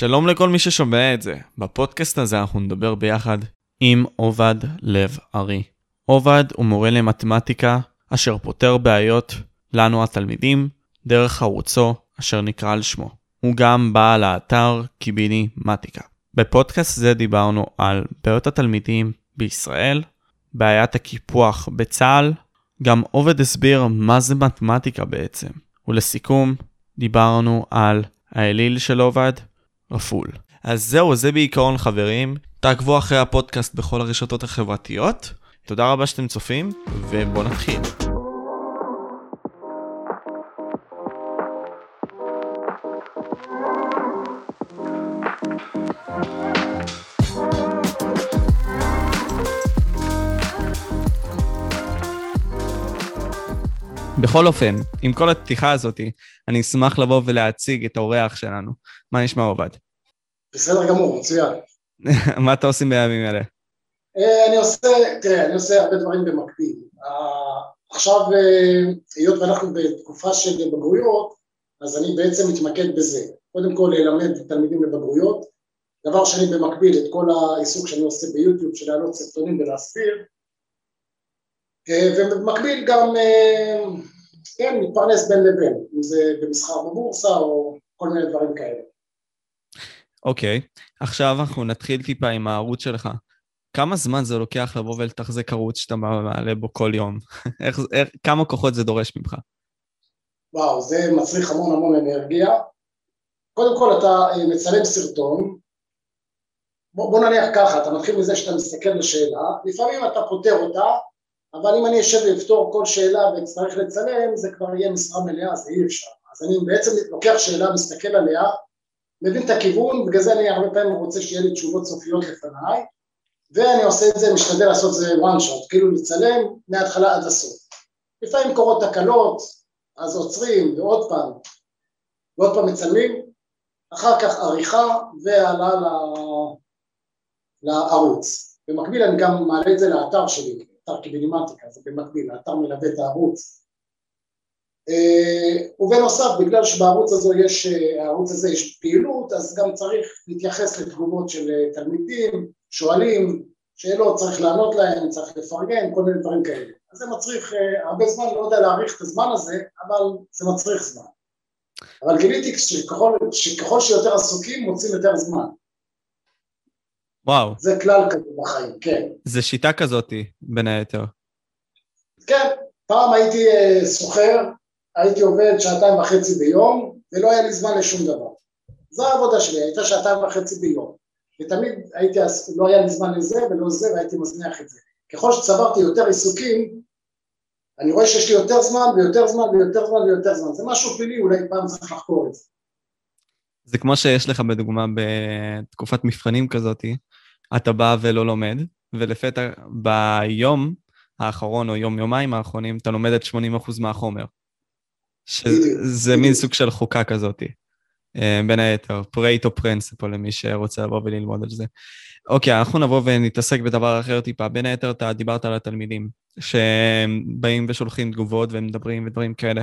שלום לכל מי ששומע את זה. בפודקאסט הזה אנחנו נדבר ביחד עם עובד לב ארי. עובד הוא מורה למתמטיקה אשר פותר בעיות לנו התלמידים דרך ערוצו אשר נקרא על שמו. הוא גם בעל האתר קיביני מתיקה. בפודקאסט זה דיברנו על בעיות התלמידים בישראל, בעיית הקיפוח בצה"ל, גם עובד הסביר מה זה מתמטיקה בעצם. ולסיכום, דיברנו על האליל של עובד, רפול. אז זהו, זה בעיקרון חברים. תעקבו אחרי הפודקאסט בכל הרשתות החברתיות. תודה רבה שאתם צופים, ובואו נתחיל. בכל אופן, עם כל הפתיחה הזאת, אני אשמח לבוא ולהציג את האורח שלנו. מה נשמע עובד? בסדר גמור, מצוין. מה אתה עושים בימים אלה? אה, אני עושה, תראה, אני עושה הרבה דברים במקביל. אה, עכשיו, אה, היות ואנחנו בתקופה של בגרויות, אז אני בעצם מתמקד בזה. קודם כל ללמד תלמידים לבגרויות, דבר שני במקביל את כל העיסוק שאני עושה ביוטיוב של להעלות סרטונים ולהסביר, ובמקביל גם, כן, מתפרנס בין לבין, אם זה במסחר בבורסה או כל מיני דברים כאלה. אוקיי, okay. עכשיו אנחנו נתחיל טיפה עם הערוץ שלך. כמה זמן זה לוקח לבוא ולתחזק ערוץ שאתה מעלה בו כל יום? איך, איך, כמה כוחות זה דורש ממך? וואו, זה מצריך המון המון אנרגיה. קודם כל אתה אה, מצלם סרטון, בוא, בוא נניח ככה, אתה מתחיל מזה שאתה מסתכל לשאלה, לפעמים אתה פותר אותה, אבל אם אני אשב ואפתור כל שאלה ואצטרך לצלם, זה כבר יהיה משרה מלאה, זה אי אפשר. אז אני בעצם לוקח שאלה, מסתכל עליה, מבין את הכיוון, בגלל זה אני הרבה פעמים רוצה שיהיה לי תשובות סופיות לפניי, ואני עושה את זה, משתדל לעשות את זה one shot, כאילו לצלם מההתחלה עד הסוף. לפעמים קורות תקלות, אז עוצרים, ועוד פעם, ועוד פעם מצלמים, אחר כך עריכה והעלה לערוץ. במקביל אני גם מעלה את זה לאתר שלי, אתר קיבינימטיקה, זה במקביל, האתר מלווה את הערוץ. אה, ובנוסף, בגלל שבערוץ הזה יש, אה, הערוץ הזה יש פעילות, אז גם צריך להתייחס לתגובות של אה, תלמידים, שואלים, שאלות, צריך לענות להם, צריך לפרגן, כל מיני דברים כאלה. אז זה מצריך הרבה זמן, לא יודע להעריך את הזמן הזה, אבל זה מצריך זמן. אבל גיליתי שככל, שככל שיותר עסוקים, מוצאים יותר זמן. וואו. זה כלל כזה בחיים, כן. זה שיטה כזאתי, בין היתר. כן, פעם הייתי סוחר, הייתי עובד שעתיים וחצי ביום, ולא היה לי זמן לשום דבר. זו העבודה שלי, הייתה שעתיים וחצי ביום. ותמיד הייתי, לא היה לי זמן לזה ולא זה, והייתי מזניח את זה. ככל שצברתי יותר עיסוקים, אני רואה שיש לי יותר זמן ויותר זמן ויותר זמן ויותר זמן. זה משהו פלילי, אולי פעם צריך לחקור את זה. זה כמו שיש לך בדוגמה בתקופת מבחנים כזאתי, אתה בא ולא לומד, ולפתע ביום האחרון או יום-יומיים האחרונים אתה לומד את 80% מהחומר. שזה מין סוג של חוקה כזאת, אה, בין היתר, Pareto principle למי שרוצה לבוא וללמוד על זה. אוקיי, אנחנו נבוא ונתעסק בדבר אחר טיפה. בין היתר, אתה דיברת על התלמידים, שבאים ושולחים תגובות ומדברים ודברים כאלה.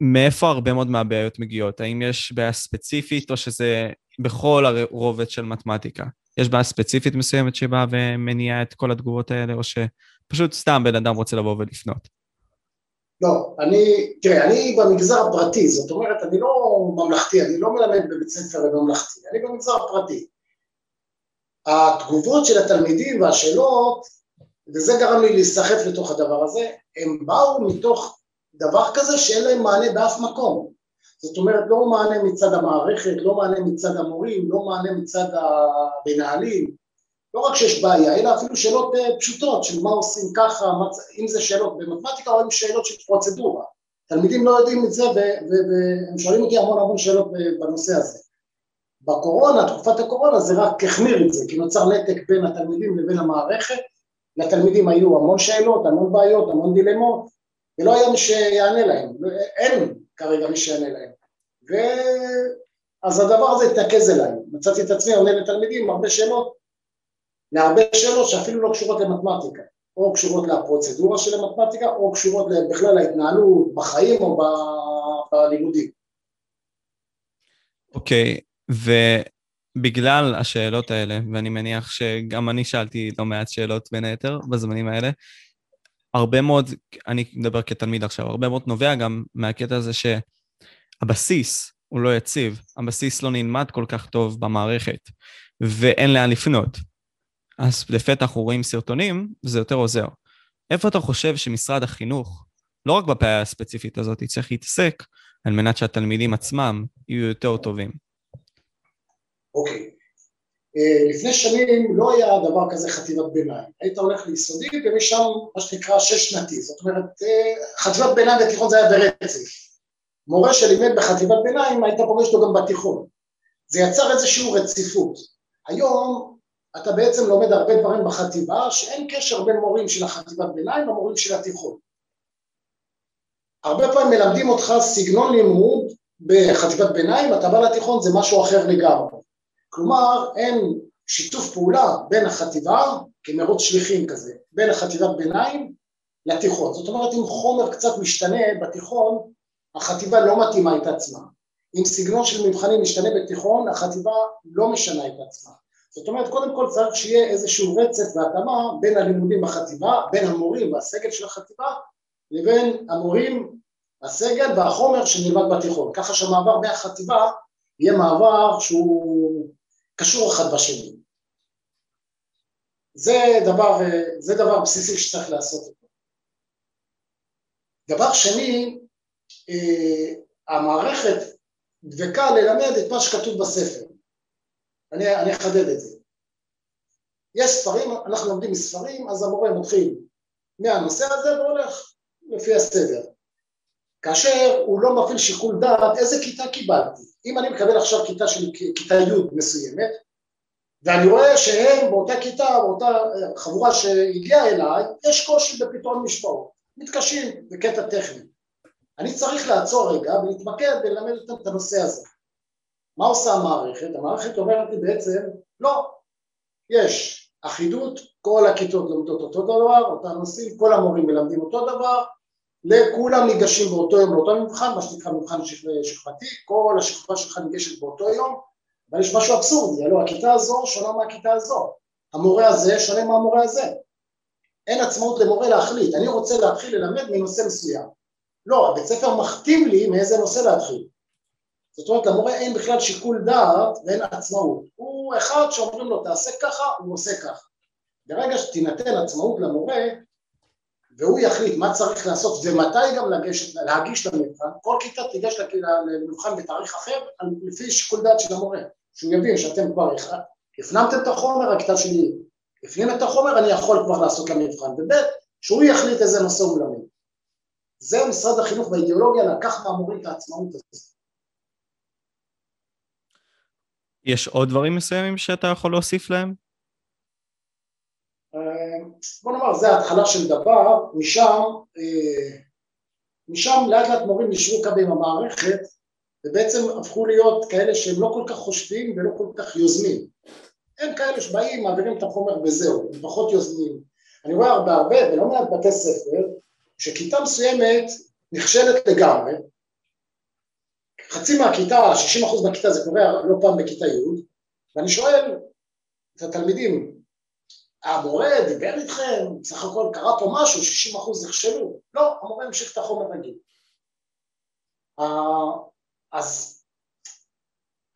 מאיפה הרבה מאוד מהבעיות מגיעות? האם יש בעיה ספציפית, או שזה בכל הרובד של מתמטיקה? יש בעיה ספציפית מסוימת שבאה ומניעה את כל התגובות האלה, או שפשוט סתם בן אדם רוצה לבוא ולפנות? לא, אני, תראה, אני במגזר הפרטי, זאת אומרת, אני לא ממלכתי, אני לא מלמד בבית ספר ממלכתי, אני במגזר הפרטי. התגובות של התלמידים והשאלות, וזה גרם לי להיסחף לתוך הדבר הזה, הם באו מתוך דבר כזה שאין להם מענה באף מקום. זאת אומרת, לא מענה מצד המערכת, לא מענה מצד המורים, לא מענה מצד המנהלים, לא רק שיש בעיה, אלא אפילו שאלות אה, פשוטות של מה עושים ככה, אם זה שאלות במתמטיקה או אם שאלות של פרוצדורה. תלמידים לא יודעים את זה והם שואלים אותי המון המון שאלות בנושא הזה. בקורונה, תקופת הקורונה זה רק החמיר את זה, כי נוצר נתק בין התלמידים לבין המערכת, לתלמידים היו המון שאלות, המון בעיות, המון דילמות, ולא היה מי שיענה להם, אין כרגע מי שיענה להם. ו... אז הדבר הזה התנקז אליי, מצאתי את עצמי עונה לתלמידים הרבה שאלות להרבה שאלות שאפילו לא קשורות למתמטיקה, או קשורות לפרוצדורה של המתמטיקה, או קשורות בכלל להתנהלות בחיים או בלימודים. אוקיי, okay, ובגלל השאלות האלה, ואני מניח שגם אני שאלתי לא מעט שאלות בין היתר בזמנים האלה, הרבה מאוד, אני מדבר כתלמיד עכשיו, הרבה מאוד נובע גם מהקטע הזה שהבסיס הוא לא יציב, הבסיס לא נלמד כל כך טוב במערכת, ואין לאן לפנות. אז לפתע אנחנו רואים סרטונים, וזה יותר עוזר. איפה אתה חושב שמשרד החינוך, לא רק בפעיה הספציפית הזאת, צריך להתעסק על מנת שהתלמידים עצמם יהיו יותר טובים? אוקיי. אה, לפני שנים לא היה דבר כזה חטיבת ביניים, היית הולך ליסודי ומשם מה שנקרא שש שנתי, זאת אומרת אה, חטיבת ביניים ותיכון זה היה ברצף, מורה שלימד בחטיבת ביניים היית פוגש אותו גם בתיכון, זה יצר איזושהי רציפות, היום אתה בעצם לומד הרבה דברים בחטיבה שאין קשר בין מורים של החטיבת ביניים למורים של התיכון, הרבה פעמים מלמדים אותך סגנון לימוד בחטיבת ביניים, אתה בא לתיכון זה משהו אחר לגמרי כלומר אין שיתוף פעולה בין החטיבה, כמרוץ שליחים כזה, בין החטיבת ביניים לתיכון. זאת אומרת אם חומר קצת משתנה בתיכון, החטיבה לא מתאימה את עצמה. אם סגנון של מבחנים משתנה בתיכון, החטיבה לא משנה את עצמה. זאת אומרת קודם כל צריך שיהיה איזשהו רצף והתאמה בין הלימודים בחטיבה, בין המורים והסגל של החטיבה לבין המורים, הסגל והחומר שנלמד בתיכון, ככה שהמעבר מהחטיבה יהיה מעבר שהוא קשור אחד בשני. זה דבר, זה דבר בסיסי שצריך לעשות אותו. דבר שני, אה, המערכת דבקה ללמד את מה שכתוב בספר. אני, אני אחדד את זה. יש ספרים, אנחנו לומדים מספרים, אז המורה מתחיל מהנושא הזה והולך לפי הסדר. כאשר הוא לא מפעיל שיקול דעת איזה כיתה קיבלתי. אם אני מקבל עכשיו כיתה של כיתה י' מסוימת, ואני רואה שהם באותה כיתה, באותה חבורה שהגיעה אליי, יש קושי בפתרון משוואות, מתקשים בקטע טכני. אני צריך לעצור רגע ולהתמקד וללמד אותם את הנושא הזה. מה עושה המערכת? המערכת אומרת לי בעצם, לא, יש אחידות, כל הכיתות לומדות אותו דבר, אותם נושאים, כל המורים מלמדים אותו דבר, לכולם ניגשים באותו יום לאותו מבחן, מה שנקרא מבחן שכבתי, כל השכבה שלך ניגשת באותו יום, אבל יש משהו אבסורדי, הלוא הכיתה הזו שונה מהכיתה הזו, המורה הזה שונה מהמורה הזה. אין עצמאות למורה להחליט, אני רוצה להתחיל ללמד מנושא מסוים. לא, הבית ספר מכתיב לי מאיזה נושא להתחיל. זאת אומרת, למורה אין בכלל שיקול דעת ואין עצמאות. הוא אחד שאומרים לו תעשה ככה, הוא עושה ככה. ברגע שתינתן עצמאות למורה, והוא יחליט מה צריך לעשות ומתי גם לגשת, להגיש למבחן, כל כיתה תיגש למבחן בתאריך אחר לפי שיקול דעת של המורה, שהוא יבין שאתם כבר הפנמתם את החומר, הכיתה שלי הפנים את החומר, אני יכול כבר לעשות למבחן, וב' שהוא יחליט איזה נושא הוא מלמד. זה משרד החינוך באידיאולוגיה לקח מהמורים את העצמאות הזאת. יש עוד דברים מסוימים שאתה יכול להוסיף להם? בוא נאמר, זה ההתחלה של דבר, משם, אה, משם לאט לאט מורים נשרו קו עם המערכת ובעצם הפכו להיות כאלה שהם לא כל כך חושבים ולא כל כך יוזמים. הם כאלה שבאים, מעבירים את החומר וזהו, הם פחות יוזמים. אני רואה הרבה הרבה, ולא מעט בתי ספר, שכיתה מסוימת נכשלת לגמרי, חצי מהכיתה, 60% מהכיתה זה קורה לא פעם בכיתה י', ואני שואל את התלמידים, המורה דיבר איתכם, בסך הכל קרה פה משהו, 60 אחוז נכשלו. לא, המורה המשיך את החומר רגיל. אז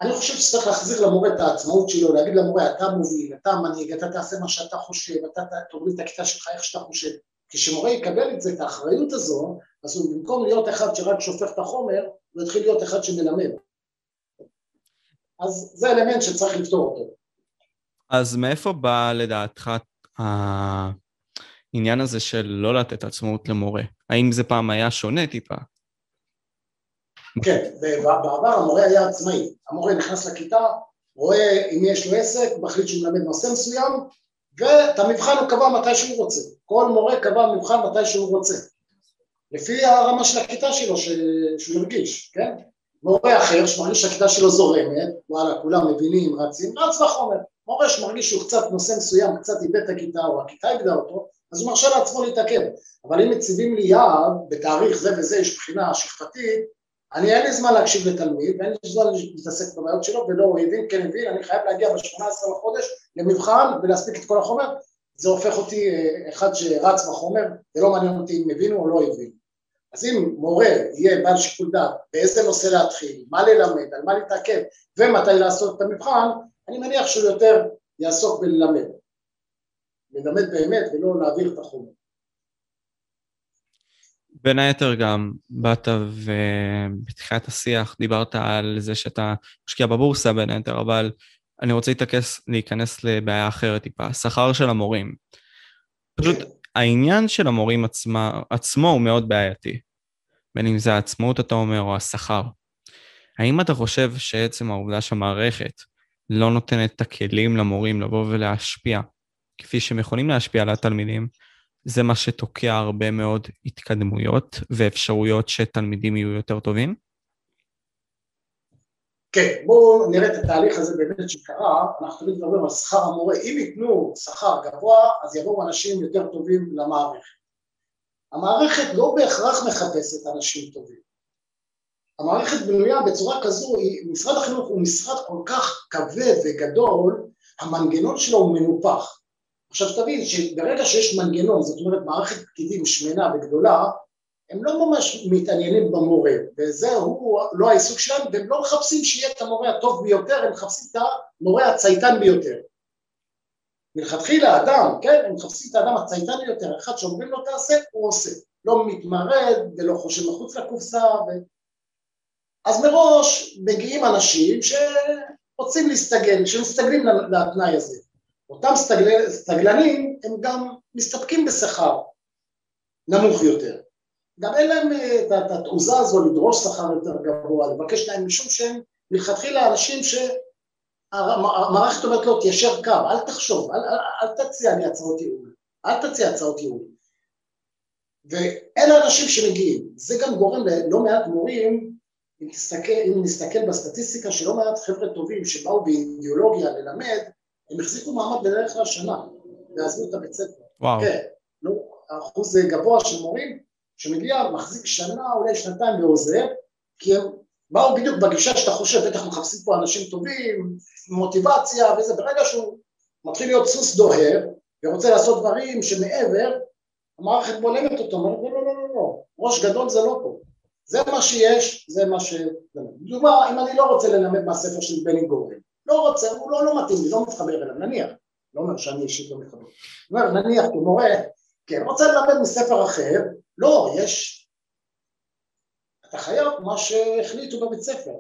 אני חושב שצריך להחזיר למורה את העצמאות שלו, להגיד למורה, אתה מוביל, אתה מנהיג, אתה תעשה מה שאתה חושב, אתה תוריד את הכיתה שלך איך שאתה חושב. כשמורה יקבל את זה, את האחריות הזו, אז הוא במקום להיות אחד שרק שופך את החומר, הוא יתחיל להיות אחד שמלמד. אז זה אלמנט שצריך לפתור אותו. אז מאיפה בא לדעתך העניין הזה של לא לתת עצמאות למורה? האם זה פעם היה שונה טיפה? כן, בעבר המורה היה עצמאי. המורה נכנס לכיתה, רואה אם יש לו עסק, מחליט שהוא מלמד נושא מסוים, ואת המבחן הוא קבע מתי שהוא רוצה. כל מורה קבע מבחן מתי שהוא רוצה. לפי הרמה של הכיתה שלו ש... שהוא הרגיש, כן? מורה אחר שמרגיש שהכיתה שלו זורמת, וואלה, כולם מבינים, רצים, רץ לחומר. מורה שמרגיש שהוא קצת נושא מסוים, קצת איבד את הכיתה או הכיתה איבדה אותו, אז הוא מרשה לעצמו להתעכב. אבל אם מציבים לי יעד, בתאריך זה וזה יש בחינה שכבתית, אני אין לי זמן להקשיב לתלמיד, ואין לי זמן להתעסק בבעיות שלו, ולא הוא הבין, כן הבין, אני חייב להגיע ב-18 לחודש למבחן ולהספיק את כל החומר, זה הופך אותי אה, אחד שרץ בחומר, זה לא מעניין אותי אם הבינו או לא הבינו. אז אם מורה יהיה בעל שיקול דעת באיזה נושא להתחיל, מה ללמד, על מה להתעכב ומתי לעשות את המבחן, אני מניח שהוא יותר יעסוק בללמד. ללמד באמת ולא להעביר את החומר. בין היתר גם באת ובתחילת השיח דיברת על זה שאתה משקיע בבורסה בין היתר, אבל אני רוצה להתעקס, להיכנס לבעיה אחרת טיפה, השכר של המורים. פשוט העניין של המורים עצמה, עצמו הוא מאוד בעייתי, בין אם זה העצמאות אתה אומר או השכר. האם אתה חושב שעצם העובדה שהמערכת לא נותנת את הכלים למורים לבוא ולהשפיע, כפי שהם יכולים להשפיע על התלמידים, זה מה שתוקע הרבה מאוד התקדמויות ואפשרויות שתלמידים יהיו יותר טובים? כן, בואו נראה את התהליך הזה באמת שקרה, אנחנו תמיד מדברים על שכר המורה, אם ייתנו שכר גבוה אז יבואו אנשים יותר טובים למערכת. המערכת לא בהכרח מחפשת אנשים טובים. המערכת בנויה בצורה כזו, משרד החינוך הוא משרד כל כך כבד וגדול, המנגנון שלו הוא מנופח. עכשיו תבין שברגע שיש מנגנון, זאת אומרת מערכת פקידים שמנה וגדולה, הם לא ממש מתעניינים במורה, וזהו לא העיסוק שלהם, והם לא מחפשים שיהיה את המורה הטוב ביותר, הם מחפשים את המורה הצייתן ביותר. מלכתחילה אדם, כן, הם מחפשים את האדם הצייתן ביותר, אחד שאומרים לו תעשה, הוא עושה, לא מתמרד ולא חושב מחוץ לקופסה. אז מראש מגיעים אנשים שרוצים להסתגל, שמסתגלים לתנאי הזה. אותם סתגל, סתגלנים הם גם מסתפקים בשכר נמוך יותר. גם אין להם אה, את התעוזה הזו לדרוש שכר יותר גבוה, לבקש להם משום שהם מלכתחילה אנשים שהמערכת אומרת לו תיישר קו, אל תחשוב, אל, אל, אל תציע לי הצעות ייעול, אל תציע הצעות ייעול. ואלה האנשים שמגיעים, זה גם גורם ללא מעט מורים, אם, תסתכל, אם נסתכל בסטטיסטיקה שלא מעט חבר'ה טובים שבאו באידיאולוגיה ללמד, הם החזיקו מעמד בדרך כלל שנה, ועזבו את הבית ספר. וואו. כן, לא, אחוז גבוה של מורים שמגיע, מחזיק שנה, אולי שנתיים ועוזר, כי הם באו בדיוק בגישה שאתה חושב, בטח מחפשים פה אנשים טובים, מוטיבציה וזה, ברגע שהוא מתחיל להיות סוס דוהר ורוצה לעשות דברים שמעבר, המערכת בולמת אותו, אומרת לא, לא, לא, לא, לא, ראש גדול זה לא פה, זה מה שיש, זה מה ש... דוגמה, אם אני לא רוצה ללמד מהספר של בני גורן, לא רוצה, הוא לא, לא מתאים לי, לא מתחבר אליו, נניח, לא אומר שאני אישית לא מתחבר, אומר נניח כמורה, כן, רוצה ללמד מספר אחר, לא, יש, אתה חייב מה שהחליטו בבית ספר.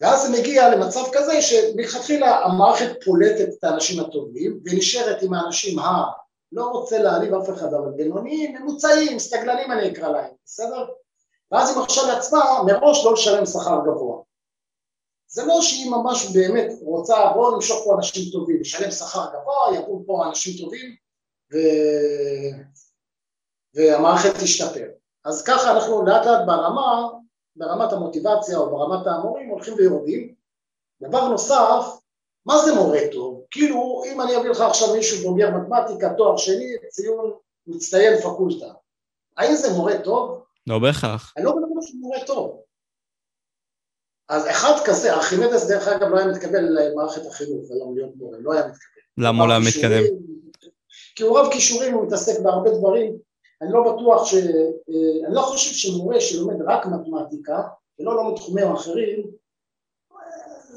ואז זה מגיע למצב כזה שמלכתחילה המערכת פולטת את האנשים הטובים ונשארת עם האנשים ה... לא רוצה להעליב אף אחד, אבל בינוניים, ממוצעים, סטגלנים אני אקרא להם, בסדר? ואז היא מרשה לעצמה מראש לא לשלם שכר גבוה. זה לא שהיא ממש באמת רוצה, בואו נמשוך פה אנשים טובים, לשלם שכר גבוה, יבואו פה אנשים טובים ו... והמערכת תשתפר. אז ככה אנחנו לאט לאט ברמה, ברמת המוטיבציה או ברמת המורים הולכים ויורדים. דבר נוסף, מה זה מורה טוב? כאילו אם אני אביא לך עכשיו מישהו בוגר מתמטיקה, תואר שני, ציון מצטיין פקולטה, האם זה מורה טוב? לא בהכרח. אני לא בטוח שהוא מורה טוב. אז אחד כזה, ארכימדס דרך אגב לא היה מתקבל למערכת החינוך היום להיות מורה, לא היה מתקבל. למה הוא לא היה מתקדם? כי הוא רב כישורים, הוא מתעסק בהרבה דברים, אני לא בטוח ש... אה, אני לא חושב שמורה שלומד רק מתמטיקה, ולא לומד תחומים אחרים,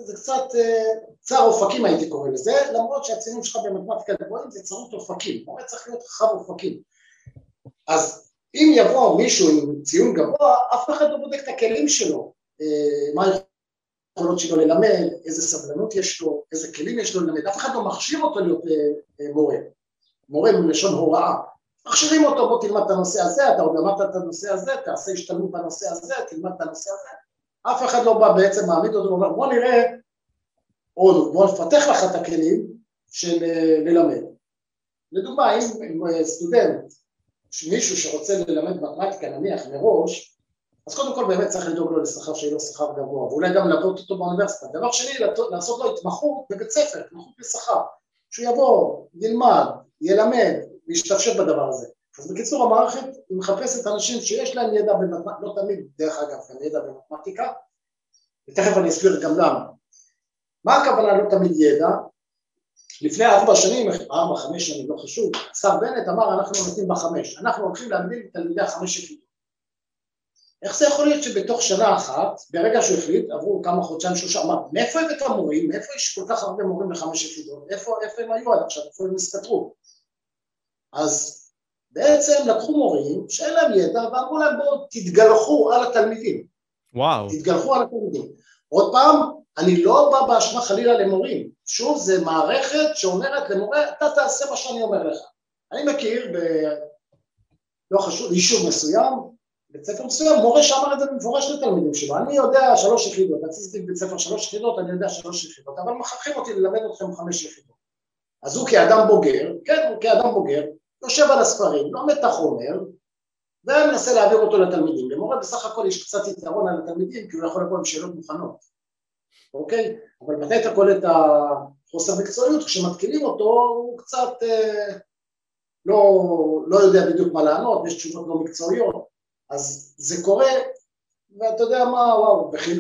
זה קצת אה, צר אופקים הייתי קורא לזה, למרות שהציונים שלך במתמטיקה גבוהים זה צרות אופקים, מורה צריך להיות חכם אופקים. אז אם יבוא מישהו עם ציון גבוה, אף אחד לא בודק את הכלים שלו, אה, מה היכולות שלו ללמד, איזה סבלנות יש לו, איזה כלים יש לו ללמד, אף אחד לא מכשיר אותו להיות מורה, מורה מלשון הוראה, מכשירים אותו, בוא תלמד את הנושא הזה, אתה עוד למדת את הנושא הזה, תעשה השתלמות בנושא הזה, תלמד את הנושא הזה. אף אחד לא בא בעצם מעמיד אותו ואומר בוא נראה, או בוא נפתח לך את הכלים של אה, ללמד. לדוגמה, אם, אה, סטודנט, מישהו שרוצה ללמד מתמטיקה נניח מראש, אז קודם כל באמת צריך לדאוג לו לשכר שיהיה לו שכר גבוה, ואולי גם לעבוד אותו באוניברסיטה. דבר שני, לעשות לו התמחות בבית ספר, התמחות בשכר. שהוא יבוא, ילמד, ילמד, להשתפשף בדבר הזה. אז בקיצור המערכת מחפשת אנשים שיש להם ידע במתמטיקה, לא תמיד דרך אגב, גם ידע במתמטיקה, ותכף אני אסביר גם למה. מה הכוונה לא תמיד ידע? לפני ארבע שנים, ארבע, חמש שנים, לא חשוב, השר בנט אמר אנחנו נותנים בחמש, אנחנו הולכים להגדיל את תלמידי החמש יחידות. איך זה יכול להיות שבתוך שנה אחת, ברגע שהוא החליט, עברו כמה חודשיים, שלושה, אמר, מאיפה הבאת המורים, מאיפה יש כל כך הרבה מורים לחמש יחידות, איפה, איפה הם היו עד עכשיו, איפה הם הסתתרו? אז בעצם לקחו מורים שאין להם ידע ואמרו להם בואו תתגלחו על התלמידים. וואו. תתגלחו על התלמידים. עוד פעם, אני לא בא בהשוואה חלילה למורים, שוב זה מערכת שאומרת למורה אתה תעשה מה שאני אומר לך. אני מכיר ב... לא חשוב, יישוב מסוים, בית ספר מסוים, מורה שאמר את זה במפורש לתלמידים שלו, אני יודע שלוש יחידות, רציתי בבית ספר שלוש יחידות, אני יודע שלוש יחידות, אבל מכריחים אותי ללמד אתכם חמש יחידות. אז הוא כאדם בוגר, כן, הוא כאדם בוגר, יושב על הספרים, לומד את החומר, ומנסה להעביר אותו לתלמידים. למורה בסך הכל יש קצת יתרון על התלמידים, כי הוא יכול לבוא עם שאלות מוכנות, אוקיי? אבל מתי אתה קולט את החוסר מקצועיות? כשמתקינים אותו הוא קצת אה, לא, לא יודע בדיוק מה לענות, יש תשובות לא מקצועיות, אז זה קורה, ואתה יודע מה, וואו, בכי...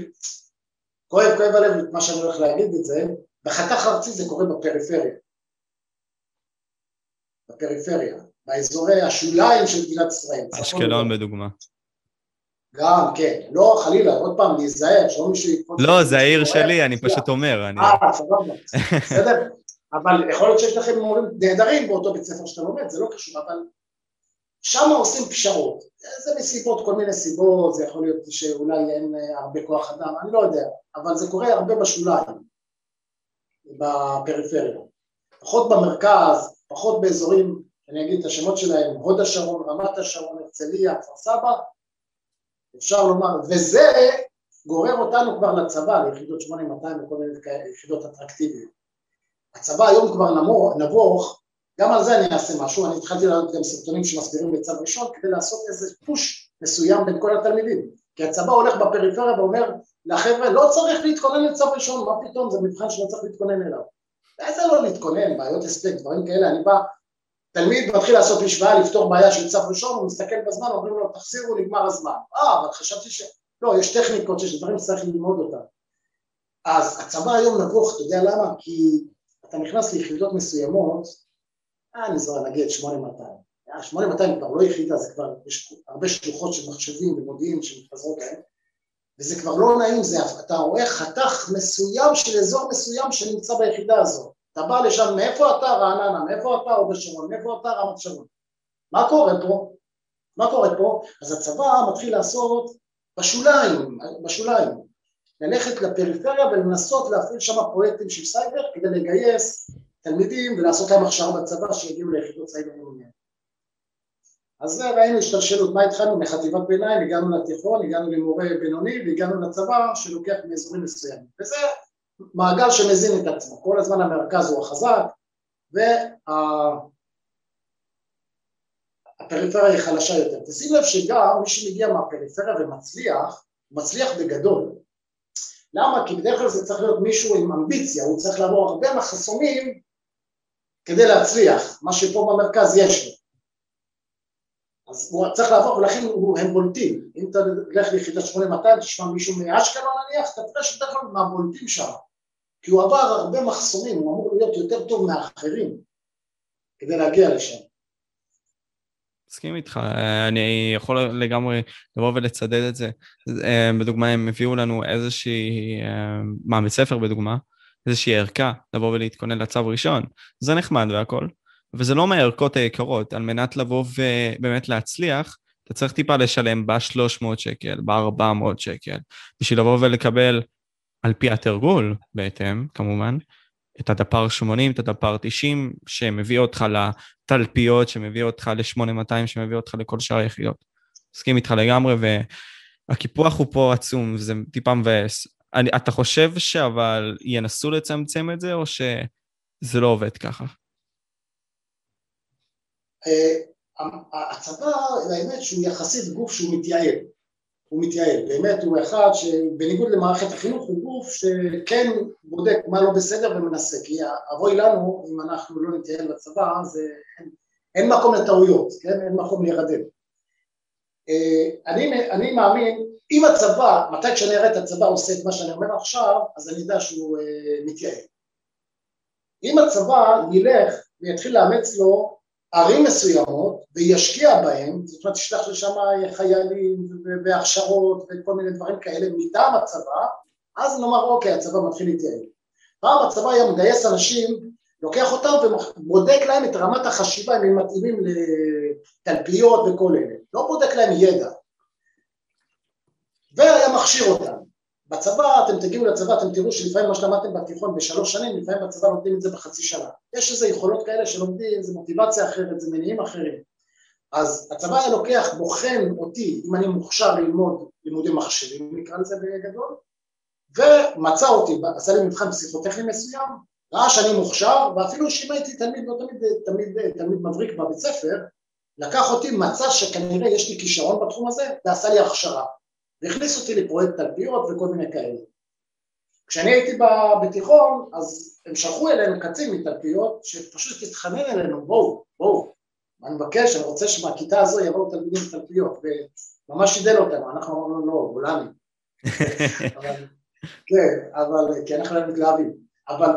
כואב, כואב הלב את מה שאני הולך להגיד את זה, בחתך ארצי זה קורה בפריפריה. בפריפריה, באזורי השוליים של מדינת ישראל. אשקלון בדוגמה. גם, כן, לא חלילה, עוד פעם, להיזהר, שלא מישהו יקפוץ... לא, זה העיר שלי, אני פשוט אומר. אה, סבבה, בסדר? אבל יכול להיות שיש לכם מורים נהדרים באותו בית ספר שאתה לומד, זה לא קשור, אבל שם עושים פשרות. זה מסיבות, כל מיני סיבות, זה יכול להיות שאולי אין אה, הרבה כוח אדם, אני לא יודע, אבל זה קורה הרבה בשוליים, בפריפריה. פחות במרכז, פחות באזורים, אני אגיד את השמות שלהם, הוד השרון, רמת השרון, הרצליה, כפר סבא, אפשר לומר, וזה גורר אותנו כבר לצבא, ליחידות 8200 וכל מיני יחידות אטרקטיביות. הצבא היום כבר נבוך, גם על זה אני אעשה משהו, אני התחלתי לעלות גם סרטונים שמסבירים בצו ראשון כדי לעשות איזה פוש מסוים בין כל התלמידים, כי הצבא הולך בפריפריה ואומר לחבר'ה לא צריך להתכונן לצו ראשון, מה פתאום, זה מבחן שלא צריך להתכונן אליו. איזה לא להתכונן, בעיות הספק, דברים כאלה, אני בא, תלמיד מתחיל לעשות משוואה, לפתור בעיה של צו ראשון, הוא מסתכל בזמן, אומרים לו תחזירו, נגמר הזמן. אה, אבל חשבתי ש... לא, יש טכניקות, יש דברים שצריך ללמוד אותם. אז הצבא היום נבוך, אתה יודע למה? כי אתה נכנס ליחידות מסוימות, אה, אני זוכר, נגיד 8200. 8200 כבר לא יחידה, זה כבר, יש הרבה שלוחות של מחשבים ומודיעין שמתפזרות להם, וזה כבר לא נעים, זה, אתה רואה חתך מסוים של אזור מסוים שנמצא ביחידה הזאת. אתה בא לשם, מאיפה אתה רעננה, מאיפה אתה הוד השרון, מאיפה אתה רמת שרון. מה קורה פה? מה קורה פה? אז הצבא מתחיל לעשות בשוליים, בשוליים, ללכת לפריפריה ולנסות להפעיל שם פרויקטים של סייבר כדי לגייס תלמידים ולעשות להם הכשרה בצבא שיגיעו ליחידות סייבר מעוניין. אז ראינו השתלשלות, מה התחלנו? מחטיבת ביניים, הגענו לתיכון, הגענו למורה בינוני והגענו לצבא שלוקח מאזורים מסוימים. וזה מעגל שמזין את עצמו, כל הזמן המרכז הוא החזק והפריפריה היא חלשה יותר. תשים לב שגם מי שמגיע מהפריפריה ומצליח, הוא מצליח בגדול. למה? כי בדרך כלל זה צריך להיות מישהו עם אמביציה, הוא צריך לעבור הרבה מחסומים כדי להצליח, מה שפה במרכז יש לו. אז הוא צריך לעבור, ולכן הם בולטים. אם אתה תלך ליחידת 8200, תשמע מישהו מאשקלון נניח, אתה תראה שאתה יכול מהבולטים שם. כי הוא עבר הרבה מחסומים, הוא אמור להיות יותר טוב מאחרים כדי להגיע לשם. מסכים איתך, אני יכול לגמרי לבוא ולצדד את זה. בדוגמה, הם הביאו לנו איזושהי, מה, בית ספר בדוגמה, איזושהי ערכה לבוא ולהתכונן לצו ראשון. זה נחמד והכל, וזה לא מהערכות היקרות, על מנת לבוא ובאמת להצליח, אתה צריך טיפה לשלם ב-300 שקל, ב-400 שקל, בשביל לבוא ולקבל, על פי התרגול בהתאם, כמובן, את הדפ"ר 80, את הדפ"ר 90, שמביא אותך לתלפיות, שמביא אותך ל-8200, שמביא אותך לכל שאר היחידות. מסכים איתך לגמרי, והקיפוח הוא פה עצום, וזה טיפה מבאס. אתה חושב שאבל ינסו לצמצם את זה, או שזה לא עובד ככה? אה, הצבא, האמת שהוא יחסית גוף שהוא מתייעל, הוא מתייעל, באמת הוא אחד שבניגוד למערכת החינוך הוא גוף שכן בודק מה לא בסדר ומנסה, כי אבוי לנו אם אנחנו לא נתייעל בצבא, אז אין, אין מקום לטעויות, כן? אין מקום להירדם. אה, אני, אני מאמין, אם הצבא, מתי כשאני אראה את הצבא עושה את מה שאני אומר עכשיו, אז אני יודע שהוא אה, מתייעל. אם הצבא ילך ויתחיל לאמץ לו ערים מסוימות וישקיע בהם, זאת אומרת ישלח לשם חיילים והכשרות וכל מיני דברים כאלה מטעם הצבא, אז נאמר אוקיי הצבא מתחיל להתייעל. פעם הצבא היה מגייס אנשים, לוקח אותם ובודק להם את רמת החשיבה אם הם מתאימים לתלפיות וכל אלה, לא בודק להם ידע, והיה מכשיר אותם. בצבא, אתם תגיעו לצבא, אתם תראו שלפעמים מה שלמדתם בתיכון בשלוש שנים, לפעמים בצבא לומדים את זה בחצי שנה. יש איזה יכולות כאלה שלומדים, זה מוטיבציה אחרת, זה מניעים אחרים. אז הצבא היה לוקח, בוחן אותי, אם אני מוכשר ללמוד לימודי מחשבים, נקרא לזה בגדול, ומצא אותי, עשה לי מבחן פסיכוטכני מסוים, ראה שאני מוכשר, ואפילו שאם הייתי תלמיד, לא תמיד, תמיד, תלמיד מבריק בבית ספר, לקח אותי, מצא שכנראה יש לי כישרון בתחום הזה, ועשה לי הכשרה. והכניס אותי לפרויקט תלפיות וכל מיני כאלה. כשאני הייתי בתיכון, אז הם שלחו אלינו קצין מתלפיות, שפשוט התחנן אלינו, בואו, בואו, אני מבקש, אני רוצה שמהכיתה הזו יבואו תלמידים מתלפיות, וממש שידל אותנו, אנחנו אמרנו לא, גולני. כן, אבל, כי אנחנו היינו מתלהבים, אבל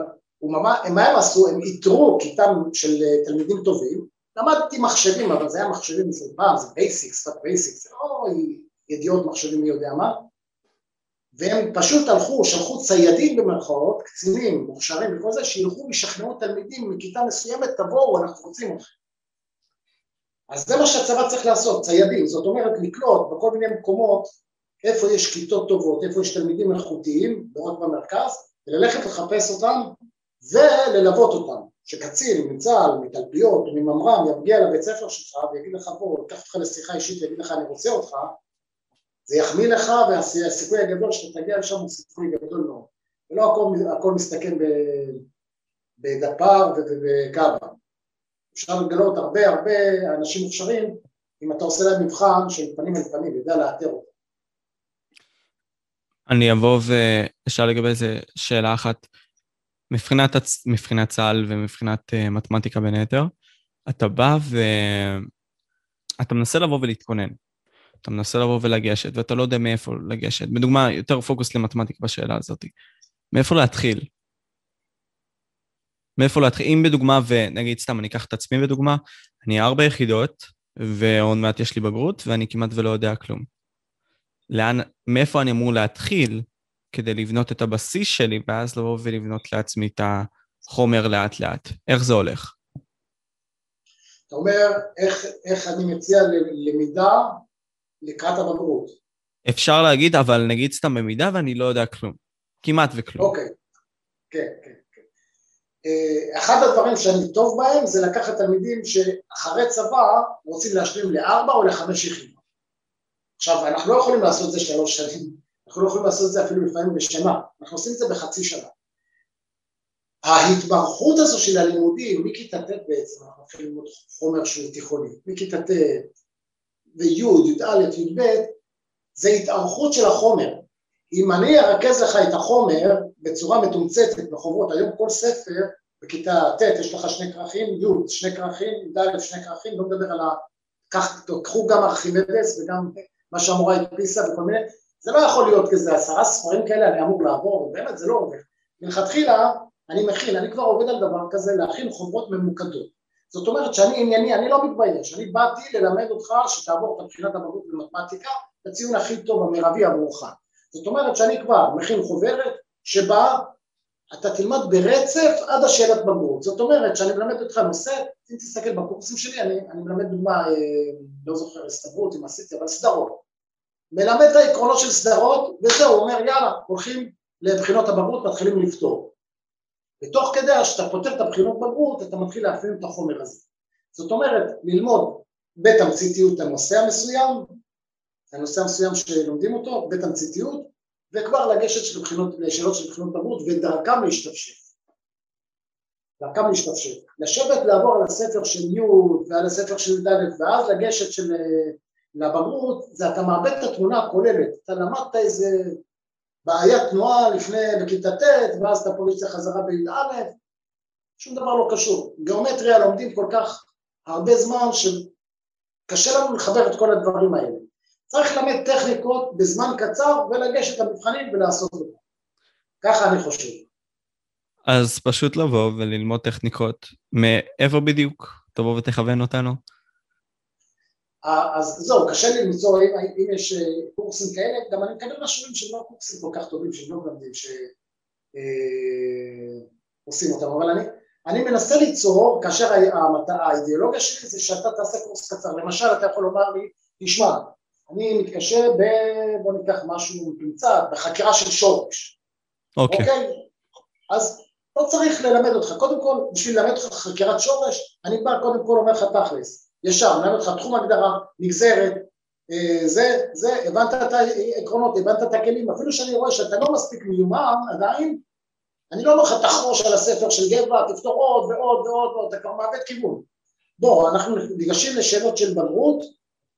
מה הם עשו, הם איתרו כיתה של תלמידים טובים, למדתי מחשבים, אבל זה היה מחשבים מסוים פעם, זה Basics, שפת Basics, זה לא ידיעות מחשבים מי יודע מה, והם פשוט הלכו, שלחו ציידים במרכאות, קצינים, מוכשרים וכל זה, שילכו וישכנעו תלמידים מכיתה מסוימת, תבואו, אנחנו רוצים אתכם. אז זה מה שהצבא צריך לעשות, ציידים, זאת אומרת לקלוט בכל מיני מקומות איפה יש כיתות טובות, איפה יש תלמידים איכותיים, לא רק במרכז, וללכת לחפש אותם וללוות אותם. שקצין מצה"ל, מתלפיות מממר"ם יגיע לבית ספר שלך ויגיד לך בוא, ייקח אותך לשיחה אישית ויגיד לך אני רוצה אותך, זה יחמיא לך והסיכוי הגדול שאתה תגיע לשם הוא סיכוי גדול מאוד. ולא הכל, הכל מסתכם בדפ"ר ובקב"א. אפשר לגלות הרבה הרבה אנשים מוכשרים אם אתה עושה להם מבחן של פנים אל פנים, יודע לאתר אותם. אני אבוא ואשאל לגבי זה שאלה אחת. מבחינת, מבחינת צה"ל ומבחינת uh, מתמטיקה בין היתר, אתה בא ואתה מנסה לבוא ולהתכונן. אתה מנסה לבוא ולגשת, ואתה לא יודע מאיפה לגשת. בדוגמה, יותר פוקוס למתמטיקה בשאלה הזאת. מאיפה להתחיל? מאיפה להתחיל? אם בדוגמה, ונגיד סתם, אני אקח את עצמי בדוגמה, אני ארבע יחידות, ועוד מעט יש לי בגרות, ואני כמעט ולא יודע כלום. לאן, מאיפה אני אמור להתחיל כדי לבנות את הבסיס שלי, ואז לבוא ולבנות לעצמי את החומר לאט-לאט? איך זה הולך? אתה אומר, איך, איך אני מציע למידה לקראת הבגרות. אפשר להגיד, אבל נגיד סתם במידה ואני לא יודע כלום. כמעט וכלום. אוקיי, כן, כן, כן. אה, אחד הדברים שאני טוב בהם זה לקחת תלמידים שאחרי צבא רוצים להשלים לארבע או לחמש יחידות. עכשיו, אנחנו לא יכולים לעשות את זה שלוש שנים, אנחנו לא יכולים לעשות את זה אפילו לפעמים בשנה, אנחנו עושים את זה בחצי שנה. ההתברכות הזו של הלימודים, מכיתה ט' בעצם, אנחנו מתחילים ללמוד חומר שהוא תיכוני, מכיתה ט', וי', י"א, י"ב, זה התארכות של החומר. אם אני ארכז לך את החומר בצורה מתומצתת בחוברות, היום כל ספר בכיתה ט' יש לך שני כרכים, י', שני כרכים, י"א, שני כרכים, לא מדבר על ה... קחו גם ארכימדס וגם מה שהמורה הדפיסה וכל מיני, זה לא יכול להיות כזה עשרה ספרים כאלה אני אמור לעבור, באמת זה לא עובד. מלכתחילה אני מכין, אני כבר עובד על דבר כזה, להכין חוברות ממוקדות. זאת אומרת שאני ענייני, אני לא מתבייש, אני באתי ללמד אותך שתעבור את הבחינת הבגרות במתמטיקה בציון הכי טוב המרבי עבורך. זאת אומרת שאני כבר מכין חוברת שבה אתה תלמד ברצף עד השאלת בגרות. זאת אומרת שאני מלמד אותך נושא, אם תסתכל בקורסים שלי, אני, אני מלמד דוגמה, אה, לא זוכר הסתברות אם עשיתי, אבל סדרות. מלמד את העקרונות של סדרות, וזהו, אומר יאללה, הולכים לבחינות הבגרות, מתחילים לפתור. ותוך כדי שאתה פותר את הבחינות בגרות, אתה מתחיל להפעיל את החומר הזה. זאת אומרת, ללמוד בתמציתיות הנושא המסוים, הנושא המסוים שלומדים אותו, בתמציתיות, וכבר לגשת של בחינות, לשאלות של בחינות בגרות, ודרכם להשתפשף. דרכם להשתפשף. לשבת לעבור על הספר של י' ועל הספר של י"א, ואז לגשת של, לבגרות, זה אתה מאבד את התמונה הכוללת. אתה למדת איזה בעיית תנועה לפני, בכיתה ט', ואז אתה פוגש את זה חזרה בי"א, שום דבר לא קשור. גיאומטריה לומדים כל כך הרבה זמן שקשה לנו לחבר את כל הדברים האלה. צריך ללמד טכניקות בזמן קצר ולגשת למבחנים ולעשות זה. ככה אני חושב. אז פשוט לבוא וללמוד טכניקות. מאיפה בדיוק? תבוא ותכוון אותנו. אז זהו, קשה לי למצוא, אם, אם יש אה, קורסים כאלה, גם אני מקבל משהו שהם לא קורסים כל כך טובים, שהם לא מלמדים, שעושים אה, אותם, אבל אני, אני מנסה ליצור, כאשר האידיאולוגיה שלי זה שאתה תעשה קורס קצר, למשל אתה יכול לומר לי, תשמע, אני מתקשר ב... בוא ניקח משהו מתומצת, בחקירה של שורש, אוקיי. Okay. אוקיי? אז לא צריך ללמד אותך, קודם כל, בשביל ללמד אותך חקירת שורש, אני בא קודם כל אומר לך תכלס, ישר, מלמד אותך תחום הגדרה, נגזרת, אה, זה, זה, הבנת את העקרונות, הבנת את הכלים, אפילו שאני רואה שאתה לא מספיק מיומן עדיין, אני לא אומר לך תחרוש על הספר של גבע, תפתור עוד ועוד ועוד אתה כבר מאבד כיוון. בוא, אנחנו ניגשים לשאלות של בגרות,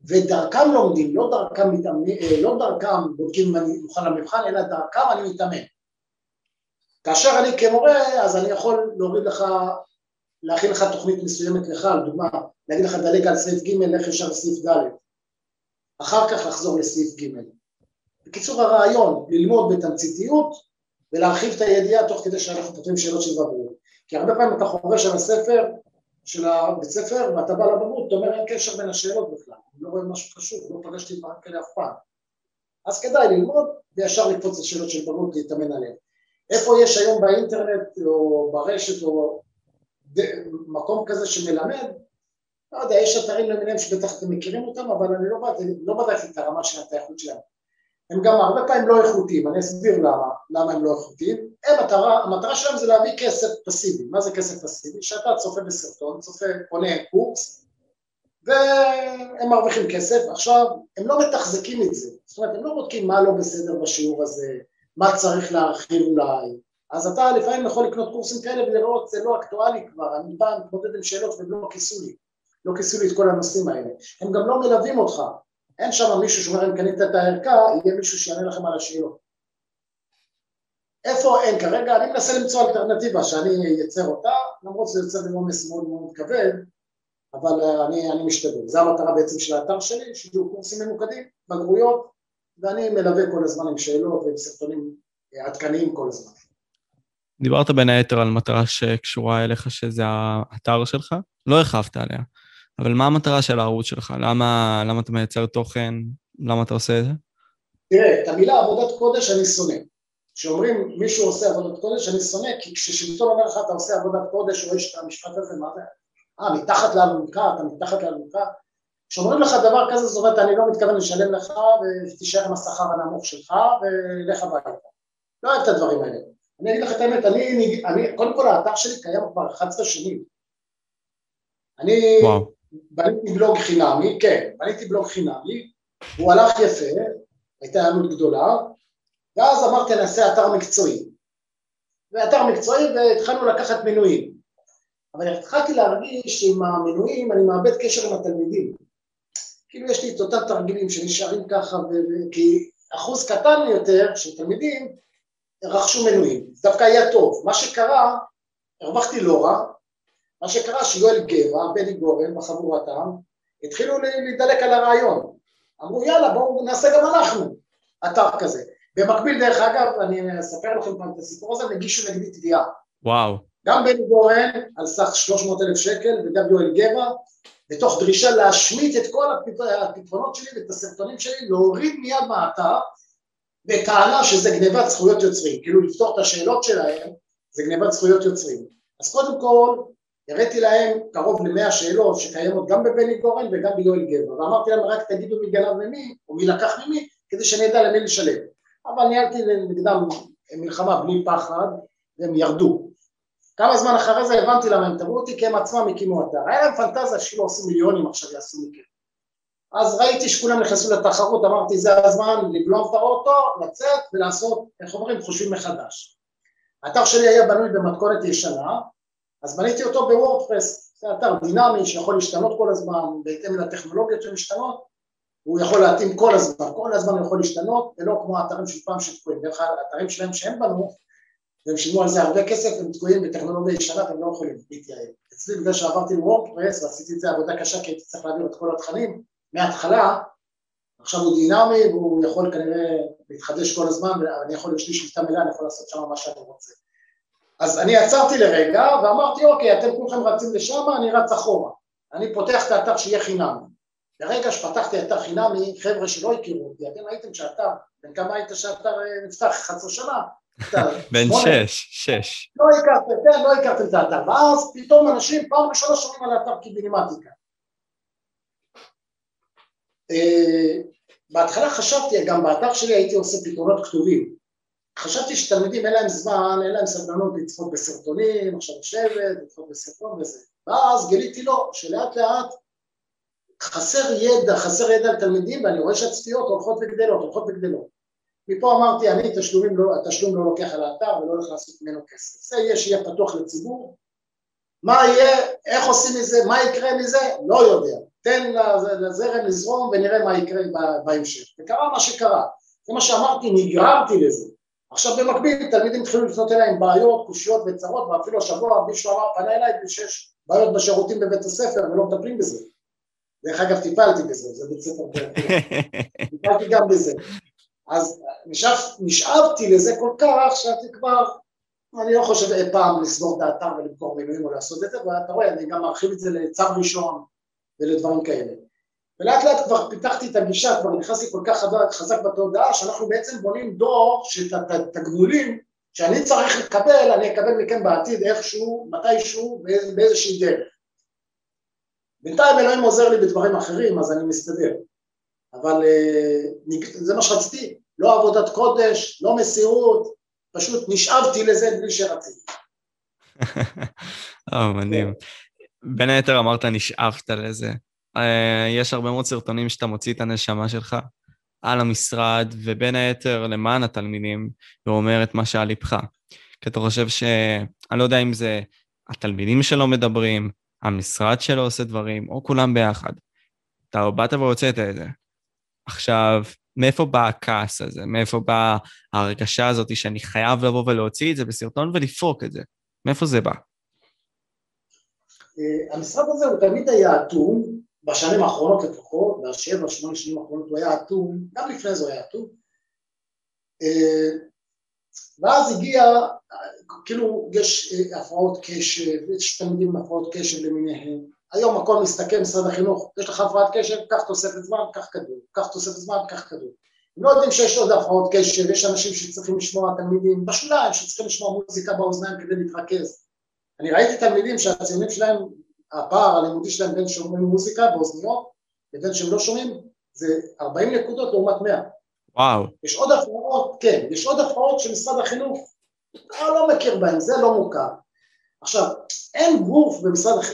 ודרכם לומדים, לא דרכם, מתאמנים, אה, לא דרכם בודקים אם אני מוכן למבחן, אלא דרכם אני מתאמן. כאשר אני כמורה, אז אני יכול להוריד לך, להכין לך תוכנית מסוימת לך, לדוגמה, להגיד לך דלג על סעיף ג', לך ישר לסעיף ד', אחר כך לחזור לסעיף ג'. בקיצור הרעיון, ללמוד בתמציתיות ולהרחיב את הידיעה תוך כדי שאנחנו פותרים שאלות של בגרות. כי הרבה פעמים אתה חורש על הספר של הבית ספר ואתה בא לבגרות, אתה אומר אין קשר בין השאלות בכלל, אני לא רואה משהו חשוב, לא פגשתי דברים כאלה אף פעם. אז כדאי ללמוד וישר לקפוץ לשאלות של בגרות, להתאמן עליהן. איפה יש היום באינטרנט או ברשת או מקום כזה שמלמד, לא יודע, יש אתרים למיניהם שבטח אתם מכירים אותם, אבל אני לא, לא בדקתי את הרמה של האיכות שלהם. הם גם הרבה פעמים לא איכותיים, אני אסביר למה, למה הם לא איכותיים. הם, המטרה, המטרה שלהם זה להביא כסף פסיבי. מה זה כסף פסיבי? שאתה צופה בסרטון, צופה, קונה קורס, והם מרוויחים כסף. עכשיו, הם לא מתחזקים את זה. זאת אומרת, הם לא בודקים מה לא בסדר בשיעור הזה, מה צריך להרחיב אולי. אז אתה לפעמים יכול לקנות קורסים כאלה ולראות, זה לא אקטואלי כבר, אני בא, מתמודד עם שאלות והם לא כיסו לי. לא כיסו לי את כל הנושאים האלה. הם גם לא מלווים אותך. אין שם מישהו שאומר אם קנית את הערכה, יהיה מישהו שיענה לכם על השאלות. איפה אין כרגע? אני מנסה למצוא אלטרנטיבה שאני אייצר אותה, למרות שזה יוצר לי עומס מאוד מאוד כבד, אבל אה, אני, אני משתדל. זו המטרה בעצם של האתר שלי, שיהיו קורסים ממוקדים, בגרויות, ואני מלווה כל הזמן עם שאלות ועם סרטונים אה, עדכניים כל הזמן. דיברת בין היתר על מטרה שקשורה אליך, שזה האתר שלך, לא הרחבת עליה. אבל מה המטרה של הערוץ שלך? למה, למה אתה מייצר תוכן? למה אתה עושה את זה? תראה, את המילה עבודת קודש אני שונא. כשאומרים מישהו עושה עבודת קודש אני שונא, כי כששלטון אומר לך אתה עושה עבודת קודש או יש את המשפט הזה, מה זה? אה, מתחת לאלונקה, אתה מתחת לאלונקה? כשאומרים לך דבר כזה, זאת אומרת, אני לא מתכוון לשלם לך ותישאר עם השכר הנמוך שלך ולך הביתה. לא אוהב את הדברים האלה. אני אגיד לך את האמת, אני, אני, קודם כל האתר שלי קיים כבר 11 שנים. אני, וואו. בניתי בלוג חינמי, כן, בניתי בלוג חינמי, הוא הלך יפה, הייתה עלות גדולה, ואז אמרתי נעשה אתר מקצועי. ואתר מקצועי והתחלנו לקחת מנויים. אבל התחלתי להרגיש שעם המנויים אני מאבד קשר עם התלמידים. כאילו יש לי את אותם תרגילים שנשארים ככה, כי אחוז קטן יותר של תלמידים רכשו מנויים. זה דווקא היה טוב. מה שקרה, הרווחתי לא רע, מה שקרה שיואל גבע, בני גורן וחבורתם, התחילו להידלק על הרעיון. אמרו יאללה בואו נעשה גם אנחנו אתר כזה. במקביל דרך אגב, אני אספר לכם פעם את הסיפור הזה, הם הגישו נגדי תביעה. וואו. גם בני גורן על סך 300 אלף שקל וגם יואל גבע, בתוך דרישה להשמיט את כל הפתרונות שלי ואת הסרטונים שלי, להוריד מיד מהאתר, בטענה שזה גנבת זכויות יוצרים, כאילו לפתור את השאלות שלהם זה גנבת זכויות יוצרים. אז קודם כל, הראיתי להם קרוב למאה שאלות שקיימות גם בבני גורן וגם ביואל גבע, ואמרתי להם רק תגידו מי גנב ממי, או מי לקח ממי, כדי שאני אדע למי לשלם. אבל ניהלתי נגדם מלחמה בלי פחד, והם ירדו. כמה זמן אחרי זה הבנתי למה הם תבעו אותי, כי הם עצמם הקימו אתר. היה להם פנטזיה שלא עושים מיליונים עכשיו יעשו מכם. אז ראיתי שכולם נכנסו לתחרות, אמרתי זה הזמן לבלום את האוטו, לצאת ולעשות, איך אומרים, חושבים מחדש. האתר שלי היה בנוי במתכונת ישנה, אז בניתי אותו בוורדפרס, זה אתר דינמי שיכול להשתנות כל הזמן בהתאם לטכנולוגיות שמשתנות, הוא יכול להתאים כל הזמן, כל הזמן הוא יכול להשתנות, ולא כמו האתרים של פעם שתקועים, דרך האתרים שלהם שהם בנו, והם שילמו על זה הרבה כסף, הם תקועים בטכנולוגיה ישנה, הם לא יכולים להתייעל. אצלי בגלל שעברתי לוורדפרס ועשיתי את זה עבודה קשה כי הייתי צריך להעביר את כל התכנים מההתחלה, עכשיו הוא דינמי והוא יכול כנראה להתחדש כל הזמן ואני יכול, יש לי שליטה מלאה, אני יכול לעשות שם מה שאני רוצה. אז אני עצרתי לרגע ואמרתי אוקיי, אתם כולכם רצים לשם, אני רץ אחורה. אני פותח את האתר שיהיה חינם. ברגע שפתחתי אתר חינמי, חבר'ה שלא הכירו אותי, אתם ראיתם שהאתר, בן כמה היית שהאתר אה, נפתח? 11 שנה? בן שש, שש. לא הכרתם, כן, לא הכרתם את האתר, ואז פתאום אנשים פעם ראשונה שומעים על האתר קיבינימטיקה. אה, בהתחלה חשבתי, גם באתר שלי הייתי עושה פתרונות כתובים. חשבתי שתלמידים אין להם זמן, אין להם סבלנות לצפות בסרטונים, עכשיו לשבת, לצפות בסרטון וזה. ואז גיליתי לו שלאט לאט חסר ידע, חסר ידע לתלמידים ואני רואה שהצפיות הולכות וגדלות, הולכות וגדלות. מפה אמרתי, אני תשלומים לא, התשלום לא לוקח על האתר ולא הולך לעשות ממנו כסף. זה יהיה שיהיה פתוח לציבור. מה יהיה, איך עושים מזה, מה יקרה מזה, לא יודע. תן לזרם לזרום ונראה מה יקרה בהמשך. וקרה מה שקרה. זה מה שאמרתי, נגררתי לזה. עכשיו במקביל תלמידים התחילו לפנות אליי עם בעיות, קושיות וצרות, ואפילו השבוע מישהו אמר, פנה אליי שיש בעיות בשירותים בבית הספר ולא מטפלים בזה. דרך אגב טיפלתי בזה, זה בית ספר טיפלתי גם בזה. אז נשאב, נשאבתי לזה כל כך שאתי כבר, אני לא חושב אי פעם לסגור את האתר ולמכור מינויים או לעשות את זה, ואתה רואה, אני גם מרחיב את זה לצו ראשון ולדברים כאלה. ולאט לאט כבר פיתחתי את הגישה, כבר נכנסתי כל כך חזק בתודעה, שאנחנו בעצם בונים דור שאת התגמולים שאני צריך לקבל, אני אקבל מכם בעתיד איכשהו, מתישהו, באיזושהי דרך. בינתיים אלוהים עוזר לי בדברים אחרים, אז אני מסתדר. אבל אה, זה מה שרציתי, לא עבודת קודש, לא מסירות, פשוט נשאבתי לזה בלי שרציתי. אה, מדהים. בין היתר אמרת נשאבת לזה. אה, יש הרבה מאוד סרטונים שאתה מוציא את הנשמה שלך על המשרד, ובין היתר למען התלמידים, ואומר את מה שעל ליבך. כי אתה חושב ש... אני לא יודע אם זה התלמידים שלו מדברים, המשרד שלו עושה דברים, או כולם ביחד. אתה באת והוצאת את זה. עכשיו, מאיפה בא הכעס הזה? מאיפה באה ההרגשה הזאת שאני חייב לבוא ולהוציא את זה בסרטון ולפרוק את זה? מאיפה זה בא? אה, המשרד הזה הוא תמיד היה אטום, בשנים האחרונות לפחות, בשבע, שמונה שנים האחרונות הוא היה אטום, גם לפני זה הוא היה אטום. אה, ואז הגיע, כאילו יש אה, הפרעות קשב, יש תלמידים עם הפרעות קשב למיניהם, היום הכל מסתכל, משרד החינוך, יש לך הפרעת קשב, קח תוספת זמן, קח כדור, קח תוספת זמן, קח כדור. הם לא יודעים שיש עוד הפרעות קשב, יש אנשים שצריכים לשמוע תלמידים בשוליים, שצריכים לשמוע מוזיקה באוזניים כדי להתרכז. אני ראיתי תלמידים שהציונים שלהם, הפער הלימודי שלהם בין שומעים מוזיקה באוזניות לבין שהם לא שומעים, זה 40 נקודות לעומת 100. וואו. יש עוד הפרעות, כן, יש עוד הפרעות שמשרד החינוך לא מכיר בהן, זה לא מוכר. עכשיו, אין גוף במשרד,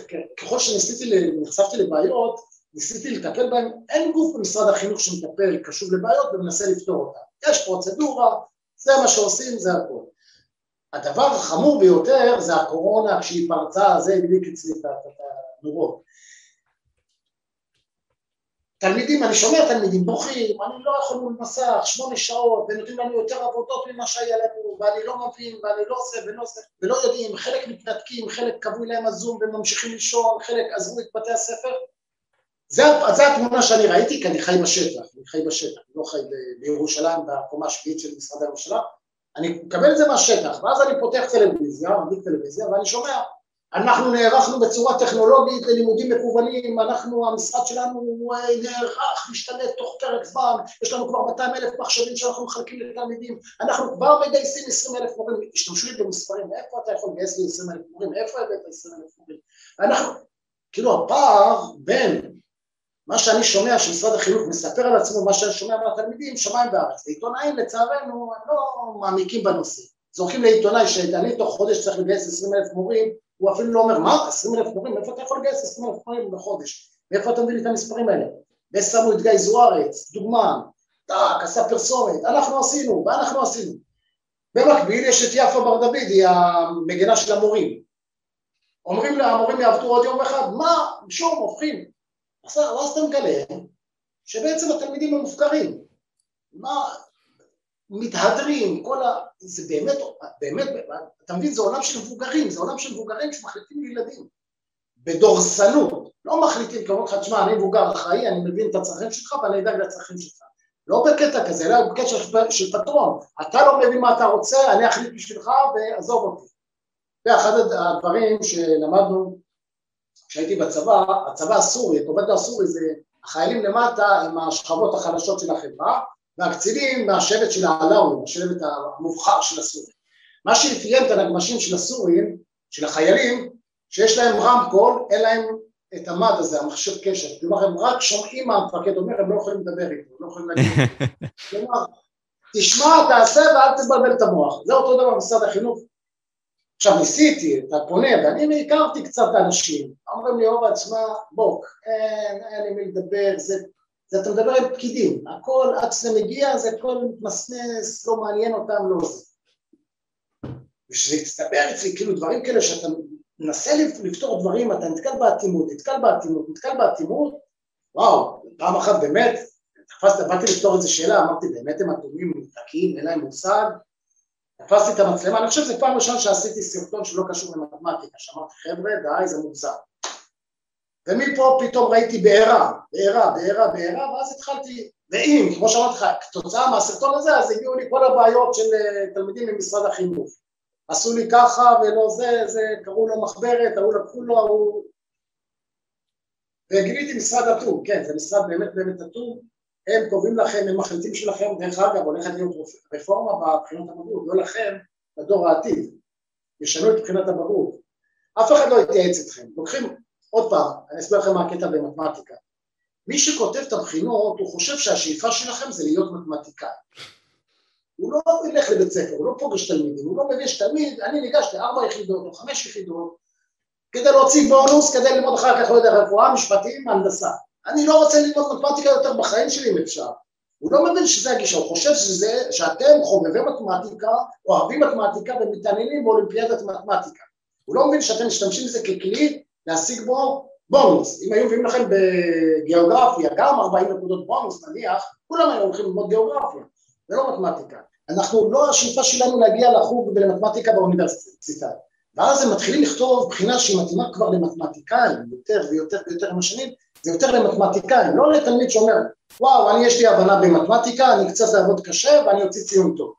ככל שניסיתי, נחשפתי לבעיות, ניסיתי לטפל בהן, אין גוף במשרד החינוך שמטפל, קשוב לבעיות ומנסה לפתור אותן. יש פרוצדורה, זה מה שעושים, זה הכול. הדבר החמור ביותר זה הקורונה, כשהיא פרצה, זה הדליק אצלי את הנורות. תלמידים, אני שומע תלמידים בוכים, אני לא יכול מול מסך, שמונה שעות, ונותנים לנו יותר עבודות ממה שהיה לנו, ואני לא מבין, ואני לא עושה ולא עושה, ולא יודעים, חלק מתנתקים, חלק קבעו להם הזום וממשיכים לישון, חלק עזבו את בתי הספר. זה התמונה שאני ראיתי, כי אני חי בשטח, אני חי בשטח, אני לא חי בירושלים, בקומה השביעית של משרדי הממשלה, אני מקבל את זה מהשטח, ואז אני פותח טלוויזיה, מדליק טלוויזיה, ואני שומע אנחנו נערכנו בצורה טכנולוגית ללימודים מקוונים, אנחנו, המשרד שלנו נערך, משתנה תוך פרק זמן, יש לנו כבר 200 אלף מחשבים שאנחנו מחלקים לתלמידים, אנחנו כבר מגייסים 20 אלף מורים, תשתמשו לי במספרים, איפה אתה יכול לגייס לי 20 אלף מורים, איפה הבאת 20 אלף מורים? אנחנו, כאילו הפער בין מה שאני שומע שמשרד החינוך מספר על עצמו, מה שאני שומע מהתלמידים, שמיים בארץ. עיתונאים לצערנו הם לא מעמיקים בנושא. זורקים לעיתונאי שאני תוך חודש צריך לגייס 20 אלף מורים, הוא אפילו לא אומר, מה, 20 אלף מורים, איפה אתה יכול לגייס 20 אלף מורים בחודש? מאיפה אתה מביא לי את המספרים האלה? ושמו את גיא זוארץ, דוגמן, טאק, עשה פרסומת, אנחנו עשינו, ואנחנו עשינו. במקביל יש את יפה בר דוד, היא המגינה של המורים. אומרים לה, המורים יעבדו עוד יום אחד, מה, שום, הופכים. ואז אתה מגלה שבעצם התלמידים הם מופקרים. מה, מתהדרים, כל ה... זה באמת, באמת, אתה מבין, זה עולם של מבוגרים, זה עולם של מבוגרים שמחליטים לילדים. בדורסנות, לא מחליטים, אומרים לך, תשמע, אני מבוגר אחראי, אני מבין את הצרכים שלך ואני אדאג לצרכים שלך. לא בקטע כזה, אלא בקטע של פטרון. אתה לא מבין מה אתה רוצה, אני אחליט בשבילך ועזוב אותי. זה אחד הדברים שלמדנו כשהייתי בצבא, הצבא הסורי, הקומנדו הסורי זה החיילים למטה הם השכבות החלשות של החברה והקצינים מהשבט של העלאווים, השבט המובחר של הסורים. מה שאפיין את הנגמשים של הסורים, של החיילים, שיש להם רמקול, אין להם את המד הזה, המחשב קשר. כלומר, הם רק שומעים מה המפקד אומר, הם לא יכולים לדבר איתו, לא יכולים להגיד. כלומר, תשמע, תעשה ואל תבלבל את המוח. זה אותו דבר במשרד החינוך. עכשיו ניסיתי, אתה פונה, ואני הכרתי קצת אנשים, אומרים לי, עובד, תשמע, בוק, אין, אין לי מי לדבר, זה, זה אתה מדבר עם פקידים, הכל, עד שזה מגיע, זה הכל מתמסמס, לא מעניין אותם, לא זה. ושזה יצטבר אצלי, כאילו דברים כאלה שאתה מנסה לפתור דברים, אתה נתקל באטימות, נתקל באטימות, נתקל באטימות, וואו, פעם אחת באמת, תפסת, באתי לפתור איזה שאלה, אמרתי, באמת הם אטומים, מנותקים, אין להם מושג, תפסתי את המצלמה, אני חושב שזו פעם ראשונה שעשיתי סרטון שלא קשור למתמטיקה, שאמרתי, חבר'ה, די, זה מוגזם. ומפה פתאום ראיתי בעירה, בעירה, בעירה, בעירה, ואז התחלתי, ואם, כמו שאמרתי לך, כתוצאה מהסרטון הזה, אז הגיעו לי כל הבעיות של אה, תלמידים ממשרד החינוך. עשו לי ככה ולא זה, זה, קראו לו מחברת, ההוא לקחו לו, ההוא... וגיליתי משרד אטום, כן, זה משרד באמת באמת אטום, הם קובעים לכם, הם מחליטים שלכם, דרך אגב, הולכת להיות רפורמה בבחינות הבגרות, לא לכם, לדור העתיד, ישנו את בחינת הבגרות. אף אחד לא יתייעץ איתכם. לוקחים, עוד פעם, אני אסביר לכם מה הקטע במתמטיקה. מי שכותב את הבחינות, הוא חושב שהשאיפה שלכם זה להיות מתמטיקאי. הוא לא ילך לבית ספר, הוא לא פוגש תלמידים, הוא לא מבין שתלמיד, אני ניגש לארבע יחידות או חמש יחידות כדי להוציא בונוס, כדי ללמוד אחר כך, לא יודע, רפואה, משפטים, הנדסה. אני לא רוצה ללמוד מתמטיקה יותר בחיים שלי אם אפשר. הוא לא מבין שזה הגישה, הוא חושב שזה, שאתם חובבי מתמטיקה, אוהבים מתמטיקה ומתעניינים באולימפיאדת מתמטיקה. הוא לא מבין שאתם משתמשים בזה ככלי להשיג בו בונוס. אם היו מביאים לכם בגיאוגרפיה גם 40 נקודות בונוס נניח, כולם היו הולכים ללמוד גיאוגרפיה, זה לא מתמטיקה. אנחנו, לא השאיפה שלנו להגיע לחוג ולמתמטיקה באוניברסיטה. ואז הם מתחילים לכתוב בחינה שהיא מתאימה כבר למתמטיקאים, יותר ויותר ויותר עם השנים, זה יותר למתמטיקאים, לא לתלמיד שאומר, וואו, אני יש לי הבנה במתמטיקה, אני קצת לעבוד קשה ואני אוציא ציון טוב.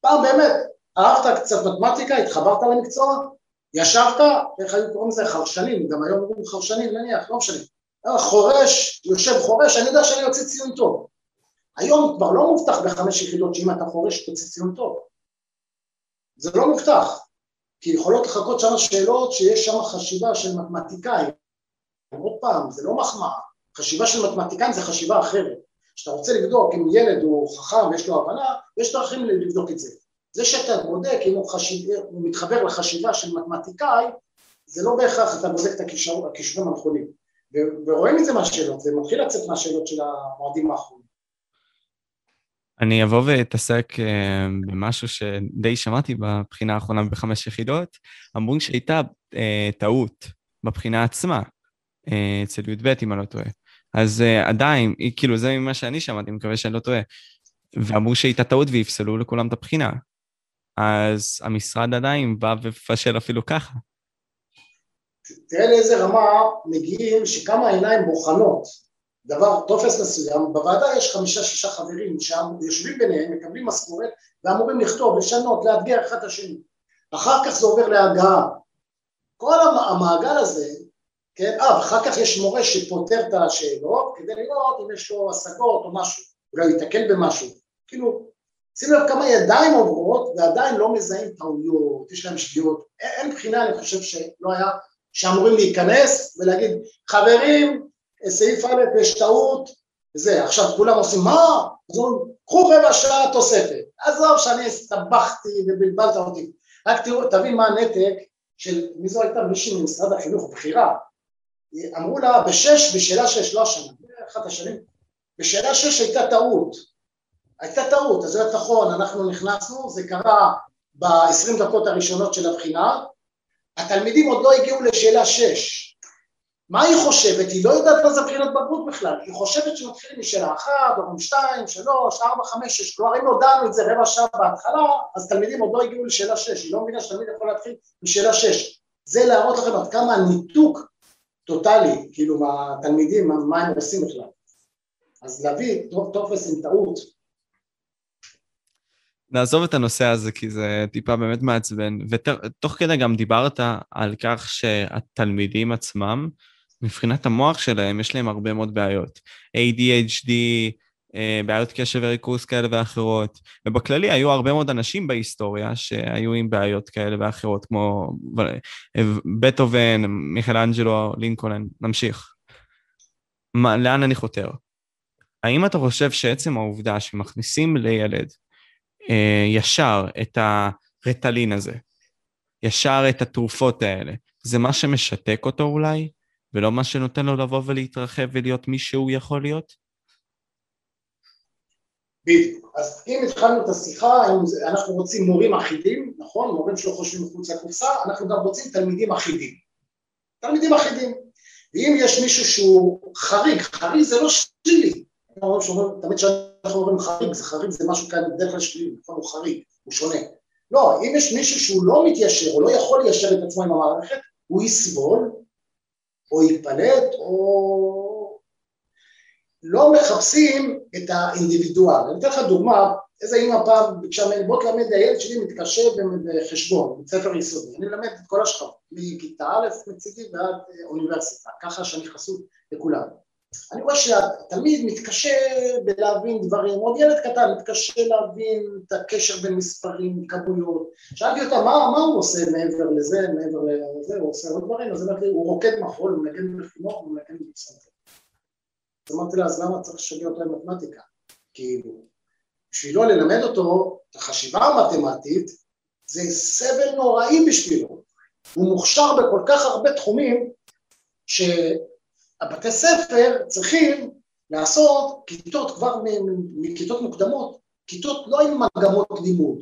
פעם באמת, אהבת קצת מתמטיקה, התחברת למקצוע, ישבת, איך היו קוראים לזה חרשנים, גם היום אומרים חרשנים נניח, לא משנה, חורש, יושב חורש, אני יודע שאני אוציא ציון טוב. היום כבר לא מובטח בחמש יחידות שאם אתה חורש תוציא ציון טוב. זה לא מובטח, כי יכולות לחכות שם שאלות שיש שם חשיבה של מתמטיקאים, פעם, זה לא מחמאה, חשיבה של מתמטיקאים זה חשיבה אחרת. כשאתה רוצה לבדוק אם ילד הוא חכם ויש לו הבנה, יש דרכים לבדוק את זה. זה שאתה בודק אם הוא, חשיב, הוא מתחבר לחשיבה של מתמטיקאי, זה לא בהכרח אתה בודק את הכישורים הנכונים. ורואים את זה מהשאלות, זה מתחיל לצאת מהשאלות של המועדים האחרונים. אני אבוא ואתעסק אה, במשהו שדי שמעתי בבחינה האחרונה בחמש יחידות. אמרו שהייתה אה, טעות בבחינה עצמה. אה, אצל י"ב, אם אני לא טועה. אז uh, עדיין, כאילו, זה ממה שאני שמעתי, אני מקווה שאני לא טועה. ואמרו שהייתה טעות ויפסלו לכולם את הבחינה. אז המשרד עדיין בא ופשל אפילו ככה. תראה לאיזה רמה מגיעים שכמה עיניים בוחנות דבר, טופס מסוים, בוועדה יש חמישה-שישה חברים שם, יושבים ביניהם, מקבלים משכורת ואמורים לכתוב, לשנות, לאתגר אחד את השני. אחר כך זה עובר להגעה. כל המעגל הזה כן? אה, ואחר כך יש מורה שפותר את השאלות כדי לראות אם יש לו השגות או משהו, אולי הוא ייתקל במשהו. כאילו, שים לב כמה ידיים עוברות ועדיין לא מזהים טעויות, יש להם שגיאות. אין בחינה, אני חושב שלא היה, שאמורים להיכנס ולהגיד, חברים, סעיף א' יש טעות, וזה. עכשיו כולם עושים, מה? אז אומרים, קחו רבע שעה תוספת. עזוב שאני הסתבכתי ובלבלת אותי. רק תראו, תבין מה הנתק של, מי זו הייתה מישהי ממשרד החינוך, בכירה, אמרו לה בשש, בשאלה שש, לא השנה, אחת השנים, בשאלה שש הייתה טעות, הייתה טעות, אז זה נכון, אנחנו נכנסנו, זה קרה ב-20 דקות הראשונות של הבחינה, התלמידים עוד לא הגיעו לשאלה שש, מה היא חושבת? היא לא יודעת מה זה בחינת בגרות בכלל, היא חושבת שמתחילים משאלה אחת, או שתיים, שלוש, ארבע, חמש, שש, כלומר אם הודענו את זה רבע שעה בהתחלה, אז תלמידים עוד לא הגיעו לשאלה שש, היא לא מבינה שתלמיד יכול להתחיל משאלה שש. זה להראות לכם עד כמה הניתוק טוטאלי, כאילו, מהתלמידים, מה הם עושים בכלל. אז להביא טופס עם טעות. נעזוב את הנושא הזה כי זה טיפה באמת מעצבן, ותוך כדי גם דיברת על כך שהתלמידים עצמם, מבחינת המוח שלהם יש להם הרבה מאוד בעיות. ADHD, בעיות קשב וריכוז כאלה ואחרות, ובכללי היו הרבה מאוד אנשים בהיסטוריה שהיו עם בעיות כאלה ואחרות, כמו בטהובן, מיכלאנג'לו, לינקולן, נמשיך. מה, לאן אני חותר? האם אתה חושב שעצם העובדה שמכניסים לילד אה, ישר את הרטלין הזה, ישר את התרופות האלה, זה מה שמשתק אותו אולי? ולא מה שנותן לו לבוא ולהתרחב ולהיות מי שהוא יכול להיות? בדיוק. אז אם התחלנו את השיחה, אנחנו רוצים מורים אחידים, נכון? מורים שלא חושבים מחוץ לקופסה, אנחנו גם רוצים תלמידים אחידים. תלמידים אחידים. ואם יש מישהו שהוא חריג, חריג זה לא שלילי. תמיד כשאנחנו אומרים חריג, זה חריג זה משהו כאן בדרך כלל שלילי, נכון? הוא חריג, הוא שונה. לא, אם יש מישהו שהוא לא מתיישר, או לא יכול ליישר את עצמו עם המערכת, הוא יסבול, או ייפלט, או לא מחפשים את האינדיבידואל. אני אתן לך דוגמה, איזה אימא פעם ביקשה ממני, בוא תלמד, הילד שלי מתקשה בחשבון, בבית ספר יסודי, אני מלמד את כל השכבות, מכיתה א' מצידי ועד אוניברסיטה, ככה שאני חסות לכולם. אני רואה שהתלמיד מתקשה בלהבין דברים, עוד ילד קטן מתקשה להבין את הקשר בין מספרים, כמויות. שאלתי אותה, מה, מה הוא עושה מעבר לזה, מעבר לזה, הוא עושה עוד דברים, אז אמרתי, הוא רוקד מחול, הוא מנגן בחינוך, הוא מנגן בסנטר. אז אמרתי לה, אז למה צריך לשגע אותו עם מתמטיקה? כאילו, בשבילו ללמד אותו את החשיבה המתמטית, זה סבל נוראי בשבילו. הוא מוכשר בכל כך הרבה תחומים, שהבתי ספר צריכים לעשות כיתות כבר מכיתות מוקדמות, כיתות לא עם מגמות לימוד,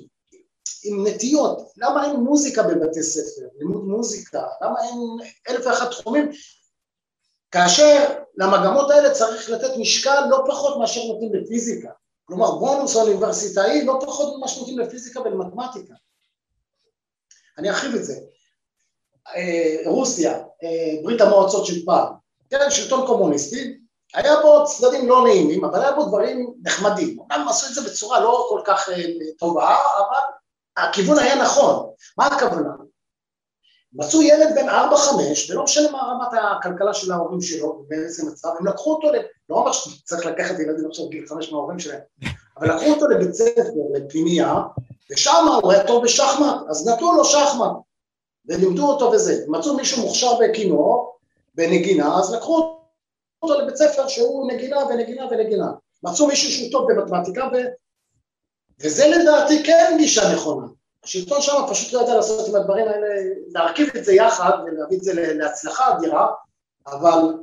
עם נטיות, למה אין מוזיקה בבתי ספר, לימוד מוזיקה, למה אין אלף ואחת תחומים כאשר למגמות האלה צריך לתת משקל לא פחות מאשר נותנים לפיזיקה. כלומר בונוס אוניברסיטאי לא פחות ממה שנותנים לפיזיקה ולמתמטיקה. אני ארחיב את זה. אה, רוסיה, אה, ברית המועצות של פעם, כן, שלטון קומוניסטי, היה בו צדדים לא נעימים, אבל היה בו דברים נחמדים. אמנם עשו את זה בצורה לא כל כך אה, טובה, אבל הכיוון היה נכון. מה הכוונה? מצאו ילד בן ארבע חמש, ולא משנה מה רמת הכלכלה של ההורים שלו, באיזה מצב, הם לקחו אותו, לא אומר שצריך לקחת ילדים עכשיו גיל חמש מההורים שלהם, אבל לקחו אותו לבית ספר, לפנימייה, ושם הוא היה טוב בשחמט, אז נתנו לו שחמט, ולימדו אותו בזה. מצאו מישהו מוכשר בכינור, בנגינה, אז לקחו אותו לבית ספר שהוא נגינה ונגינה ונגינה. מצאו מישהו שהוא טוב במתמטיקה, ו... וזה לדעתי כן גישה נכונה. השלטון שם פשוט לא ידע לעשות עם הדברים האלה, להרכיב את זה יחד ולהביא את זה להצלחה אדירה, אבל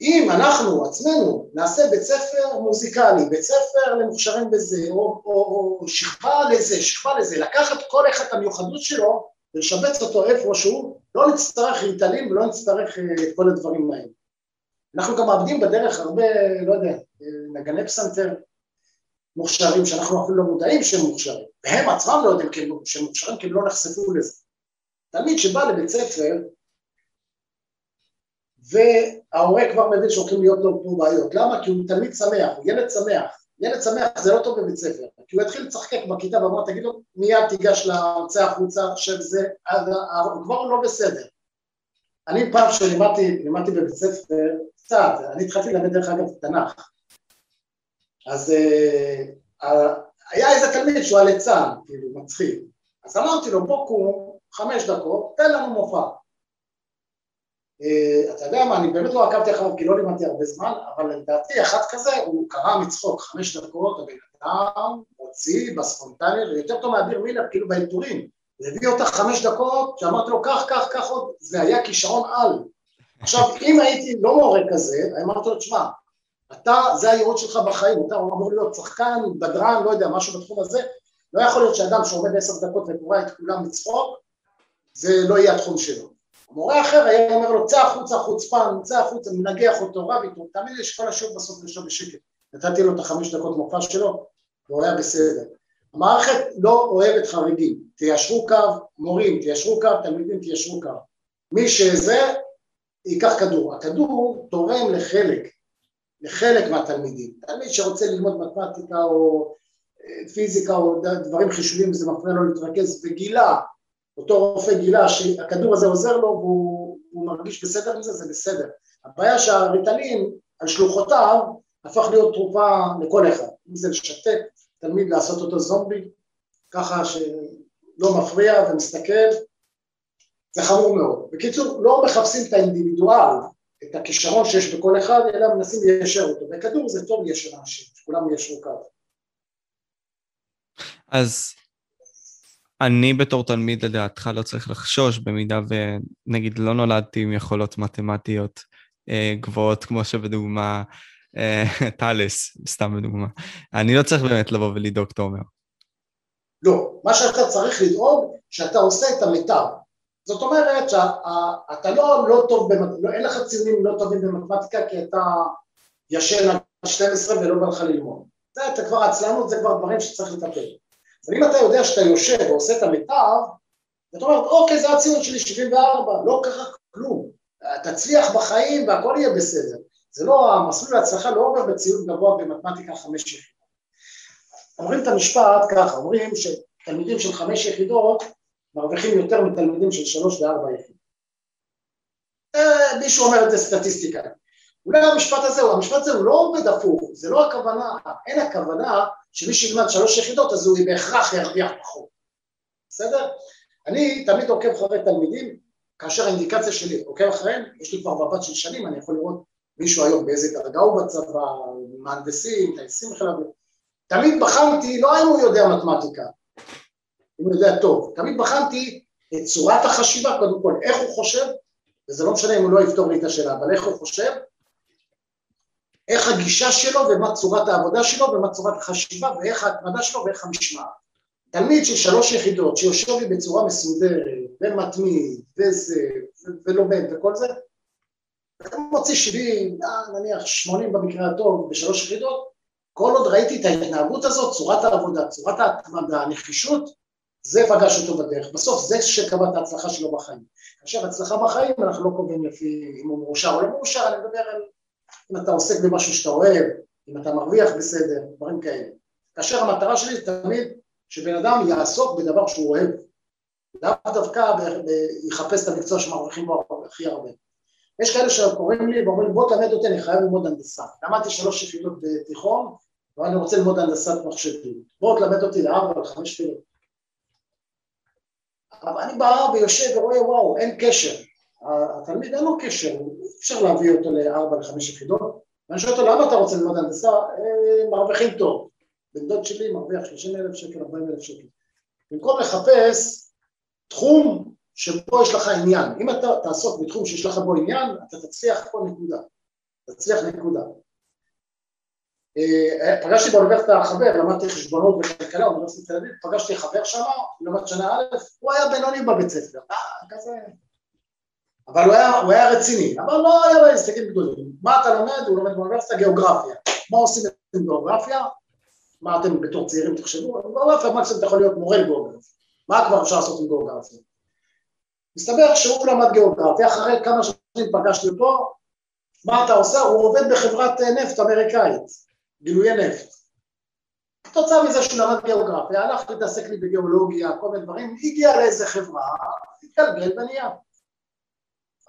אם אנחנו עצמנו נעשה בית ספר מוזיקלי, בית ספר למוכשרים בזה, או, או, או שכבה לזה, שכבה לזה, לקחת כל אחד את המיוחדות שלו ולשבץ אותו איפשהו, לא נצטרך להתעלים ולא נצטרך אה, את כל הדברים האלה. אנחנו גם מאבדים בדרך הרבה, לא יודע, אה, נגני פסנתר, מוכשרים שאנחנו אפילו לא מודעים שהם מוכשרים, והם עצמם לא יודעים שהם מוכשרים כי הם לא נחשפו לזה. תלמיד שבא לבית ספר וההורה כבר מבין שהולכים להיות לו פה בעיות, למה? כי הוא תלמיד שמח, הוא ילד שמח, ילד שמח זה לא טוב בבית ספר, כי הוא יתחיל לשחק בכיתה ואמר תגיד לו מיד תיגש לצא החוצה של זה, הוא כבר לא בסדר. אני פעם שלימדתי בבית ספר, קצת, אני התחלתי ללמד דרך אגב תנ"ך, אז uh, היה איזה תלמיד שהוא הליצן, כאילו, מצחיק. אז אמרתי לו, בוא קום, חמש דקות, תן לנו מופע. Uh, אתה יודע מה, אני באמת לא עקבתי אחריו כי לא לימדתי הרבה זמן, אבל לדעתי אחד כזה, הוא קרא מצחוק, חמש דקות, הבן אדם הוציא בספונטניות, ויותר טוב מאביר מילר, כאילו באלתורים. הוא הביא אותה חמש דקות, שאמרתי לו, קח, קח, קח עוד, זה היה כישרון על. עכשיו, אם הייתי לא מורה כזה, אמרתי לו, תשמע, אתה, זה הייעוד שלך בחיים, אתה אמור להיות שחקן, בדרן, לא יודע, משהו בתחום הזה, לא יכול להיות שאדם שעומד עשר דקות וקורא את כולם לצחוק, זה לא יהיה התחום שלו. מורה אחר היה אומר לו, צא החוצה חוצפן, צא החוצה, מנגח אותו, רב איתו, תאמין לי שכל השיעור בסוף יושב בשקט. נתתי לו את החמש דקות מופע שלו, והוא היה בסדר. המערכת לא אוהבת חריגים, תיישרו קו, מורים, תיישרו קו, תלמידים, תיישרו קו. מי שזה, ייקח כדור. הכדור תורם לחלק, לחלק מהתלמידים. תלמיד שרוצה ללמוד מתמטיקה או אה, פיזיקה או דברים חישובים, זה מפריע לו להתרכז, וגילה, אותו רופא גילה שהכדור הזה עוזר לו והוא מרגיש בסדר עם זה, זה בסדר. הבעיה שהריטלין על שלוחותיו הפך להיות תרופה לכל אחד, אם זה לשתק תלמיד לעשות אותו זומבי, ככה שלא מפריע ומסתכל, זה חמור מאוד. בקיצור, לא מחפשים את האינדיבידואל, את הכישרון שיש בכל אחד, אלא מנסים ליישר אותו. בכדור זה טוב ליישר אנשים, שכולם יישרו קו. אז אני בתור תלמיד לדעתך לא צריך לחשוש במידה ונגיד לא נולדתי עם יכולות מתמטיות אה, גבוהות כמו שבדוגמה אה, טאלס, סתם בדוגמה. אני לא צריך באמת לבוא ולדאוג, אתה אומר. לא, מה שאתה צריך לדאוג, שאתה עושה את המיטב. זאת אומרת שאתה לא, לא טוב, במט... לא, אין לך ציונים לא טובים במתמטיקה כי אתה ישן עד 12 ולא בא לך ללמוד. זה אתה כבר עצלנות, זה כבר דברים שצריך לטפל. אבל אם אתה יודע שאתה יושב ועושה את המיטב, ואתה אומר, אוקיי, זה הציון שלי 74, לא קרה כלום. תצליח בחיים והכל יהיה בסדר. זה לא, המסלול להצלחה לא עובר בציון גבוה במתמטיקה חמש יחידות. אומרים את המשפט ככה, אומרים שתלמידים של חמש יחידות מרוויחים יותר מתלמידים של שלוש וארבע יחידות. אה, מישהו אומר את זה סטטיסטיקה. אולי המשפט הזה, המשפט הזה הוא לא עובד הפוך, זה לא הכוונה, אין הכוונה שמי שילמד שלוש יחידות אז הוא בהכרח ירוויח פחות, בסדר? אני תמיד עוקב אחרי תלמידים, כאשר האינדיקציה שלי עוקב אחריהם, יש לי כבר מבט של שנים, אני יכול לראות מישהו היום באיזה דרגה הוא בצבא, מהנדסים, טייסים חיל האוויר. תמיד בחנתי, לא האם הוא יודע מתמטיקה, אם הוא יודע טוב, תמיד בחנתי את צורת החשיבה, קודם כל, איך הוא חושב, וזה לא משנה אם הוא לא יפתור לי את השאלה, אבל איך הוא חושב, איך הגישה שלו ומה צורת העבודה שלו ומה צורת החשיבה ואיך ההתמדה שלו ואיך המשמעת. תלמיד של שלוש יחידות שיושב לי בצורה מסודרת ומתמיד וזה ולומד וכל זה, מוציא 70, אה, נניח 80 במקרה הטוב בשלוש יחידות, כל עוד ראיתי את ההתנהגות הזאת, צורת העבודה, צורת ההתמדה, הנחישות, זה פגש אותו בדרך. בסוף זה שקבע את ההצלחה שלו בחיים. כאשר הצלחה בחיים אנחנו לא קובעים לפי אם הוא מאושר או לא מאושר, אני מדבר על אם אתה עוסק במשהו שאתה אוהב, אם אתה מרוויח בסדר, דברים כאלה. כאשר המטרה שלי זה תמיד שבן אדם יעסוק בדבר שהוא אוהב, לאו דווקא יחפש את המקצוע שמרוויחים בו הכי הרבה. יש כאלה שקוראים לי ואומרים בוא תלמד אותי, אני חייב ללמוד הנדסה. למדתי שלוש יחידות בתיכון, ואני רוצה ללמוד הנדסת מחשבים. בוא תלמד אותי לארבע לחמש יחידות. אבל אני בא ויושב ורואה וואו, אין קשר. התלמיד אין לו קשר, אפשר להביא אותו לארבע לחמש יחידות. ואני שואל אותו למה אתה רוצה ללמוד הנדסה? אה, מרוויחים טוב. בן דוד שלי מרוויח 30 אלף שקל, 40 אלף שקל. במקום לחפש תחום שבו יש לך עניין. אם אתה תעסוק בתחום שיש לך בו עניין, אתה תצליח פה נקודה. תצליח נקודה. אה, פגשתי באוניברסיטה חבר, למדתי חשבונות וכלכלה, באוניברסיטת תל אביב, פגשתי חבר שם, למד שנה א', הוא היה בינוני בבית ספר, אה, כזה... אבל הוא היה, הוא היה רציני, אבל לא היה לו הישגים גדולים. מה אתה לומד? הוא לומד באוניברסיטה גיאוגרפיה. מה עושים עם גיאוגרפיה? מה אתם בתור צעירים תחשבו? גיאוגרפיה, מקסימום אתה יכול להיות מורה גיאוגרפיה. מה כבר אפשר לעשות עם גיאוגרפיה? מסתבר שהוא למד גיאוגרפיה, אחרי כמה שנים פגשתי אותו, מה אתה עושה? הוא עובד בחברת נפט אמריקאית, גילויי נפט. כתוצאה מזה שהוא למד גיאוגרפיה, הלך להתעסק לי בגיאולוגיה, כל מיני דברים, הגיע לאיזה חברה, התגלגל ונהיה.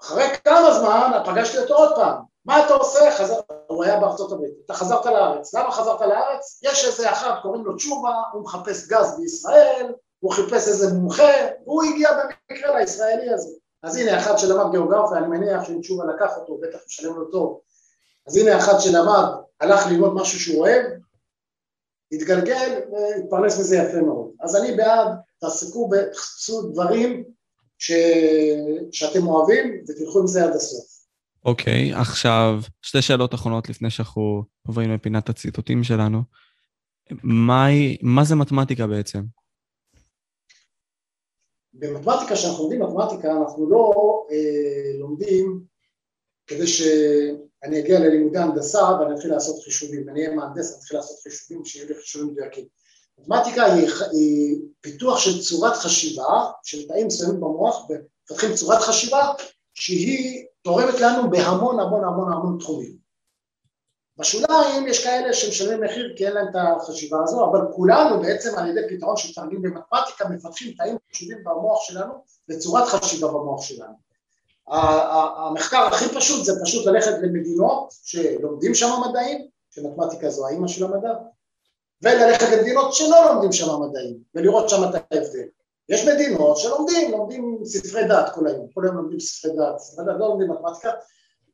אחרי כמה זמן פגשתי אותו עוד פעם, מה אתה עושה? חזר... הוא היה בארצות הברית, אתה חזרת לארץ, למה חזרת לארץ? יש איזה אחד, קוראים לו תשובה, הוא מחפש גז בישראל, הוא חיפש איזה מומחה, והוא הגיע במקרה לישראלי הזה. אז הנה אחד שלמד גיאוגרפיה, אני מניח שאם תשובה לקח אותו, בטח משלם לו טוב. אז הנה אחד שלמד, הלך ללמוד משהו שהוא אוהב, התגלגל והתפרנס מזה יפה מאוד. אז אני בעד, תעסקו בחצו דברים ש... שאתם אוהבים ותלכו עם זה עד הסוף. אוקיי, okay, עכשיו שתי שאלות אחרונות לפני שאנחנו עוברים לפינת הציטוטים שלנו. מה, מה זה מתמטיקה בעצם? במתמטיקה, כשאנחנו לומדים מתמטיקה, אנחנו לא אה, לומדים כדי שאני אגיע ללימודי הנדסה ואני אתחיל לעשות חישובים, אני אהיה מהנדס, אני אתחיל לעשות חישובים, שיהיו לי חישובים מדויקים. מתמטיקה היא, היא פיתוח של צורת חשיבה, של תאים מסוימים במוח, ומפתחים צורת חשיבה שהיא תורמת לנו בהמון המון המון המון תחומים. בשוליים יש כאלה שמשלמים מחיר כי אין להם את החשיבה הזו, אבל כולנו בעצם על ידי פתרון של תרגיל במתמטיקה מפתחים תאים חשובים במוח שלנו לצורת חשיבה במוח שלנו. המחקר הכי פשוט זה פשוט ללכת למדינות שלומדים שם מדעים, שמתמטיקה זו האימא של המדע, וללכת למדינות שלא לומדים שם מדעים, ולראות שם את ההבדל. יש מדינות שלומדים, לומדים ספרי דת כל היום, כל היום לומדים ספרי דת, ספרי דת לא לומדים מתמטיקה,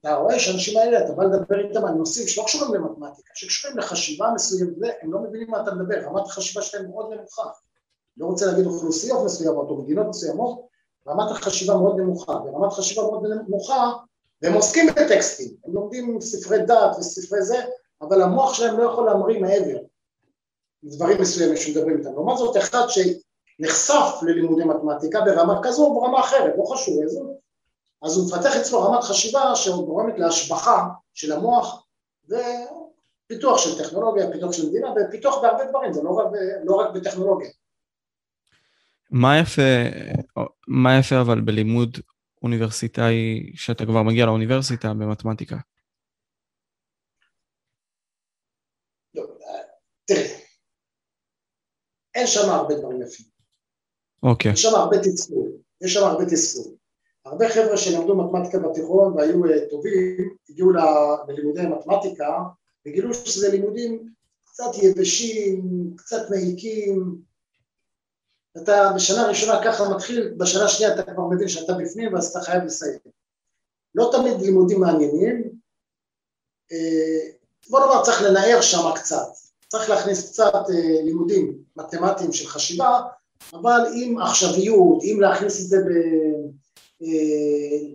אתה רואה שהאנשים האלה, אתה בא לדבר איתם על נושאים שלא קשורים למתמטיקה, שקשורים לחשיבה מסוימת, הם לא מבינים מה אתה מדבר, רמת החשיבה שלהם מאוד נמוכה. לא רוצה להגיד אוכלוסיות מסוימות או מדינות מסוימות, רמת החשיבה מאוד נמוכה, ורמת חשיבה מאוד נמוכה, והם עוסקים בטקסטים, הם לומדים ספרי דת וספרי זה, אבל המוח שלהם לא יכול להמריא מעבר לדברים מסוימים שמדברים איתם. לעומת זאת, אחד שנחשף ללימודי מתמטיקה ברמה כזו או ברמה אחרת, לא חשוב איזה, אז הוא מפתח אצלו רמת חשיבה שגורמת להשבחה של המוח ופיתוח של טכנולוגיה, פיתוח של מדינה ופיתוח בהרבה דברים, זה לא רק, לא רק בטכנולוגיה. מה יפה, מה יפה אבל בלימוד אוניברסיטאי, שאתה כבר מגיע לאוניברסיטה במתמטיקה? לא, תראה, אין שם הרבה דברים יפים. אוקיי. יש שם הרבה תסכול, יש שם הרבה תסכול. הרבה חבר'ה שלמדו מתמטיקה בתיכון והיו uh, טובים, הגיעו ללימודי מתמטיקה וגילו שזה לימודים קצת יבשים, קצת מעיקים, אתה בשנה ראשונה ככה מתחיל, בשנה שנייה אתה כבר מבין שאתה בפנים ואז אתה חייב לסיים. לא תמיד לימודים מעניינים, אה, בוא נאמר צריך לנער שם קצת, צריך להכניס קצת אה, לימודים מתמטיים של חשיבה, אבל עם עכשוויות, עם להכניס את זה ב... אה,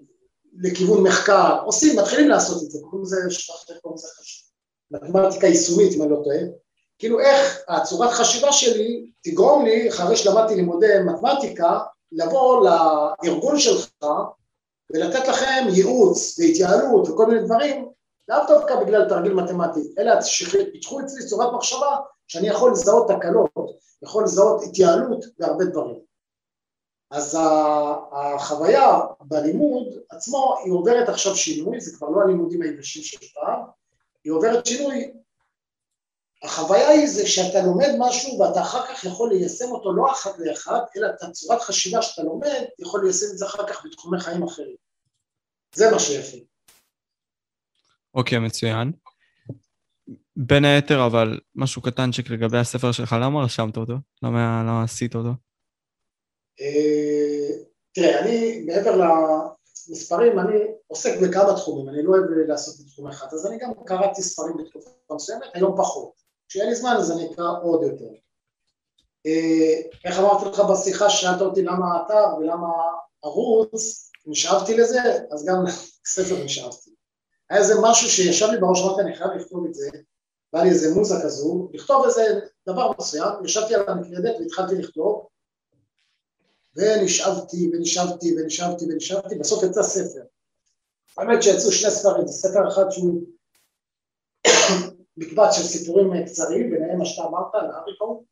לכיוון מחקר, עושים, מתחילים לעשות את זה, קוראים לזה, שכחתי איך קוראים לזה חשיבה, מתמטיקה יישומית אם אני לא טועה, כאילו איך הצורת חשיבה שלי תגרום לי, אחרי שלמדתי לימודי מתמטיקה, לבוא לארגון שלך ולתת לכם ייעוץ והתייעלות וכל מיני דברים, לאו דווקא בגלל תרגיל מתמטי, אלא שפיתחו אצלי צורת מחשבה שאני יכול לזהות תקלות, יכול לזהות התייעלות והרבה דברים. אז החוויה בלימוד עצמו היא עוברת עכשיו שינוי, זה כבר לא הלימודים היבשים של פעם, היא עוברת שינוי החוויה היא זה שאתה לומד משהו ואתה אחר כך יכול ליישם אותו לא אחת לאחד, אלא את הצורת חשיבה שאתה לומד, יכול ליישם את זה אחר כך בתחומי חיים אחרים. זה מה שיפה. אוקיי, okay, מצוין. בין היתר, אבל משהו קטנצ'יק לגבי הספר שלך, למה רשמת אותו? למה, למה עשית אותו? אה, תראה, אני, מעבר למספרים, אני עוסק בכמה תחומים, אני לא אוהב לעשות בתחום אחד, אז אני גם קראתי ספרים בתקופה מסוימת, היום פחות. כשיהיה לי זמן אז אני אקרא עוד יותר. אה, איך אמרתי לך בשיחה ששאלת אותי למה האתר ולמה ערוץ, נשאבתי לזה, אז גם ספר נשאבתי. היה איזה משהו שישב לי בראש, אמרתי אני חייב לכתוב את זה, בא לי איזה מוזה כזו, לכתוב איזה דבר מסוים, ישבתי על המקרדת והתחלתי לכתוב, ונשאבתי ונשאבתי ונשאבתי ונשאבתי, בסוף יצא ספר. האמת שיצאו שני ספרים, זה ספר אחד שהוא מקבץ של סיפורים קצרים, ביניהם מה שאתה אמרת, על האריקו,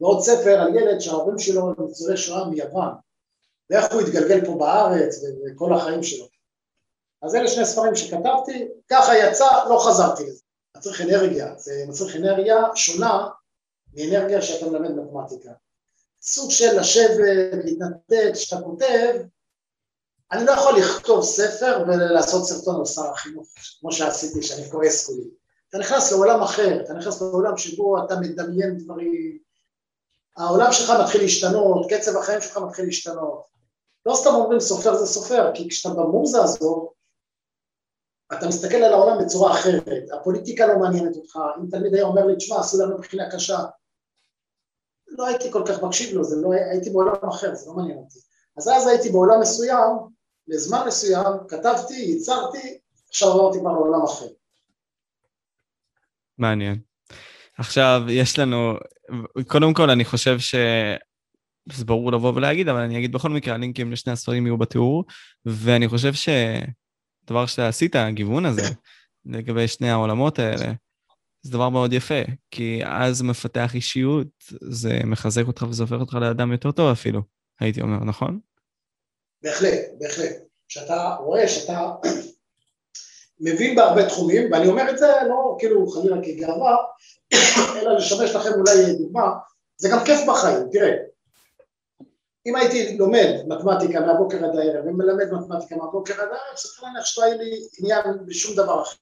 ועוד ספר על ילד שההורים שלו הם ניצולי שואה מיוון, ואיך הוא התגלגל פה בארץ וכל החיים שלו. אז אלה שני ספרים שכתבתי, ככה יצא, לא חזרתי לזה. מצריך אנרגיה, זה מצריך אנרגיה שונה מאנרגיה שאתה מלמד מתמטיקה. סוג של לשבת, להתנתק, כשאתה כותב, אני לא יכול לכתוב ספר ולעשות סרטון על שר החינוך, כמו שעשיתי, שאני כועס כולי. אתה נכנס לעולם אחר, אתה נכנס לעולם שבו אתה מדמיין דברים, העולם שלך מתחיל להשתנות, קצב החיים שלך מתחיל להשתנות. לא סתם אומרים סופר זה סופר, כי כשאתה במוזה הזו, אתה מסתכל על העולם בצורה אחרת, הפוליטיקה לא מעניינת אותך, אם תלמיד היה אומר לי, תשמע, עשו לנו בחינה קשה, לא הייתי כל כך מקשיב לו, לא, הייתי בעולם אחר, זה לא מעניין אותי. אז אז הייתי בעולם מסוים, לזמן מסוים, כתבתי, ייצרתי, עכשיו עברתי כבר לעולם אחר. מעניין. עכשיו, יש לנו, קודם כל, אני חושב זה ברור לבוא ולהגיד, אבל אני אגיד בכל מקרה, הלינקים לשני הספרים יהיו בתיאור, ואני חושב שדבר שאתה עשית, הגיוון הזה, לגבי שני העולמות האלה, זה דבר מאוד יפה, כי אז מפתח אישיות, זה מחזק אותך וזה הופך אותך לאדם יותר טוב אפילו, הייתי אומר, נכון? בהחלט, בהחלט. כשאתה רואה שאתה מבין בהרבה תחומים, ואני אומר את זה לא כאילו חלילה כגאווה, אלא לשמש לכם אולי דוגמה, זה גם כיף בחיים, תראה, אם הייתי לומד מתמטיקה מהבוקר עד הערב ומלמד מתמטיקה מהבוקר עד הערב, ספר להניח שלא היה לי עניין בשום דבר אחר.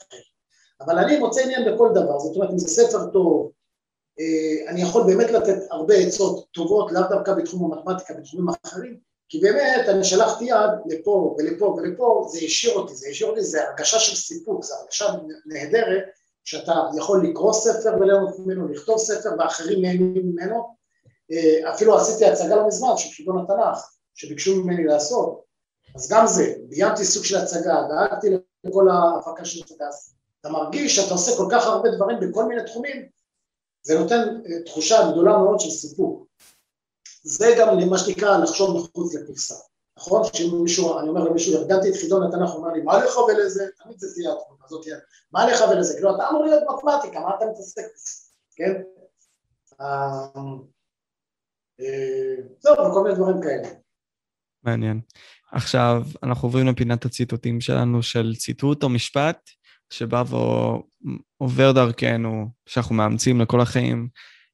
אבל אני מוצא עניין בכל דבר, זאת אומרת אם זה ספר טוב, אה, אני יכול באמת לתת הרבה עצות טובות, לאו דווקא בתחום המתמטיקה, בתחומים אחרים, כי באמת אני שלחתי יד לפה ולפה ולפה, זה השאיר אותי, זה השאיר אותי, זה הרגשה של סיפוק, זה הרגשה נהדרת, שאתה יכול לקרוא ספר וליהנות ממנו, לכתוב ספר ואחרים נהנים ממנו, אה, אפילו עשיתי הצגה לא מזמן של חידון התנ"ך, שביקשו ממני לעשות, אז גם זה, ביימתי סוג של הצגה, דאגתי לכל ההפקה של הצגה, אתה מרגיש שאתה עושה כל כך הרבה דברים בכל מיני תחומים, זה נותן אה, תחושה גדולה מאוד של סיפוק. זה גם מה שנקרא לחשוב מחוץ לקופסה, נכון? שאם מישהו, אני אומר למישהו, ארגנתי את חידון התנ"ך, הוא אומר לי, מה לך ולזה? תמיד זה תהיה התחום, הזאת מה לך ולזה? כאילו, אתה אמור להיות מתמטיקה, מה אתה מתעסק בזה, כן? אה, אה, זהו, וכל מיני דברים כאלה. מעניין. עכשיו, אנחנו עוברים לפינת הציטוטים שלנו של ציטוט או משפט שבא ועובר דרכנו, שאנחנו מאמצים לכל החיים, אה,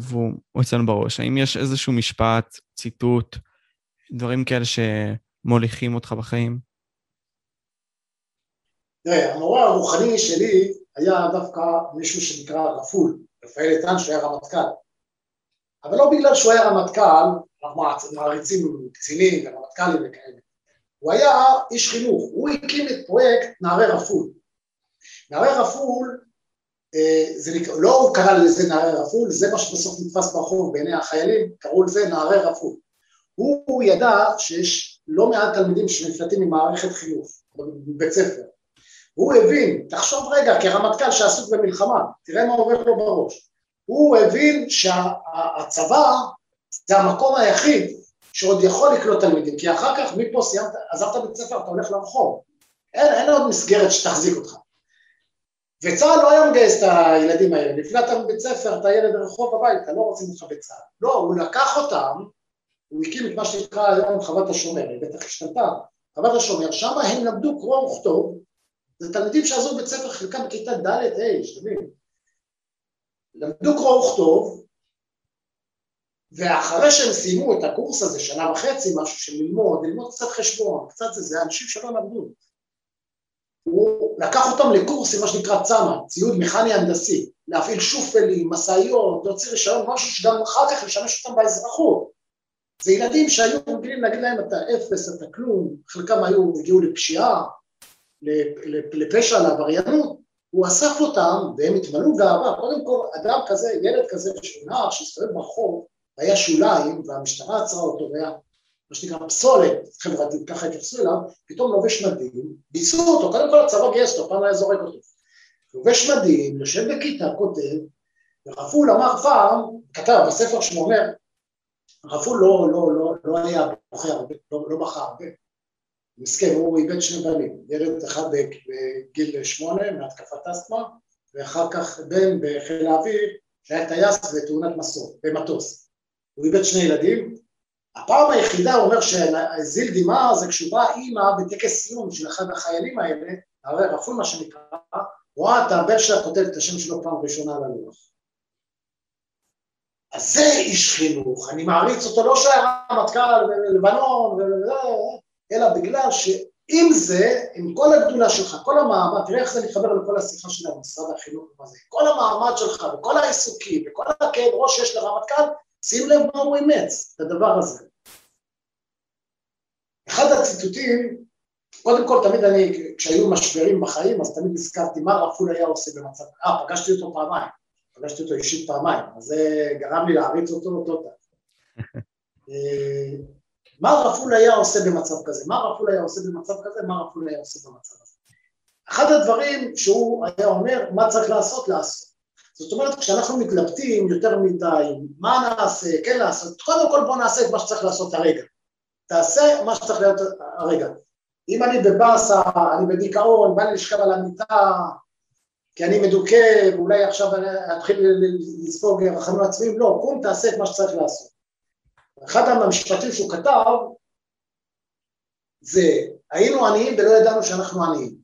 והוא אצלנו בראש. האם יש איזשהו משפט, ציטוט, דברים כאלה שמוליכים אותך בחיים? תראה, המורה הרוחני שלי היה דווקא מישהו שנקרא רפול, רפאל איתן, שהוא היה רמטכ"ל. אבל לא בגלל שהוא היה רמטכ"ל, אנחנו מעריצים קצינים ורמטכ"לים וכאלה. הוא היה איש חינוך, הוא הקים את פרויקט נערי רפול. נערי רפול, אה, זה, לא הוא קרא לזה נערי רפול, זה מה שבסוף נתפס ברחוב בעיני החיילים, קראו לזה נערי רפול. הוא, הוא ידע שיש לא מעט תלמידים שנפלטים ממערכת חינוך, בבית ספר. והוא הבין, תחשוב רגע, כרמטכ"ל שעסוק במלחמה, תראה מה עובר לו בראש. הוא הבין שהצבא זה המקום היחיד שעוד יכול לקלוט תלמידים, כי אחר כך מפה סיימת, עזבת בית ספר, אתה הולך לרחוב. אין, אין עוד מסגרת שתחזיק אותך. וצה"ל לא היה מגייס את הילדים האלה, נפלטת מבית ספר, אתה ילד רחוב הביתה, לא רוצים אותך בצה"ל. לא, הוא לקח אותם, הוא הקים את מה שנקרא היום חוות השומר, היא בטח השתנתה, חוות השומר, שם הם למדו קרוא וכתוב, זה תלמידים שעזרו בית ספר, חלקם בכיתה ד' ה', שתבין. למדו קרוא וכתוב, ואחרי שהם סיימו את הקורס הזה, שנה וחצי, משהו של ללמוד, ללמוד קצת חשבון, קצת זה, זה אנשים שלא למדו. הוא לקח אותם לקורס, מה שנקרא צמ"ה, ציוד מכני הנדסי, להפעיל שופלים, משאיות, להוציא רישיון, משהו שגם אחר כך לשמש אותם באזרחות. זה ילדים שהיו רגילים להגיד להם אתה אפס, אתה כלום, חלקם היו, הגיעו לפשיעה, לפשע, לעבריינות, הוא אסף אותם והם התמלאו גאווה, קודם כל אדם כזה, ילד כזה נער שהסתובב ברחוב, היה שוליים והמשטרה עצרה אותו והיה מה שנקרא פסולת חברתית, ככה התייחסו אליו, פתאום לובש מדים, ביצעו אותו, קודם כל הצבא גייס אותו, פעם היה זורק אותו. לובש מדים, יושב בכיתה, כותב, ורפול אמר פעם, כתב בספר שהוא אומר, רפול לא, לא, לא, לא היה בוכה הרבה, לא, לא בכה הרבה, מסכן, הוא איבד שני בנים, ילד אחד בגיל שמונה מהתקפת אסתמה, ואחר כך בן בחיל האוויר שהיה טייס בתאונת מסור, במטוס. הוא איבד שני ילדים. הפעם היחידה, הוא אומר שהזיל דמעה זה כשהוא בא אימא בטקס סיום של אחד החיילים האלה, הרי רפול מה שנקרא, רואה את הבן שלה כותב את השם שלו פעם ראשונה על הלוח. אז זה איש חינוך, אני מעריץ אותו לא שהיה רמטכ"ל ולבנון אלא בגלל שעם זה, עם כל הגדולה שלך, כל המעמד, תראה איך זה מתחבר לכל השיחה שלנו, משרד החינוך כל המעמד שלך וכל העיסוקים וכל הכאב ראש שיש לרמטכ"ל, שים לב מה הוא אימץ, את הדבר הזה. אחד הציטוטים, קודם כל תמיד אני, כשהיו משברים בחיים, אז תמיד נזכרתי מה רפול היה עושה במצב, אה, פגשתי אותו פעמיים, פגשתי אותו אישית פעמיים, אז זה גרם לי להעריץ אותו אותו טוב. מה רפול היה עושה במצב כזה? מה רפול היה עושה במצב כזה? מה רפול היה עושה במצב הזה? אחד הדברים שהוא היה אומר, מה צריך לעשות? לעשות. זאת אומרת, כשאנחנו מתלבטים יותר מדי, מה נעשה, כן לעשות, קודם כל בוא נעשה את מה שצריך לעשות הרגע. תעשה מה שצריך להיות הרגע. אם אני בבאסה, אני בדיכאון, בא לי לשכב על המיטה, כי אני מדוכא, ואולי עכשיו אני אתחיל לספוג רחמים עצמיים, לא, קום תעשה את מה שצריך לעשות. אחד המשפטים שהוא כתב, זה היינו עניים ולא ידענו שאנחנו עניים.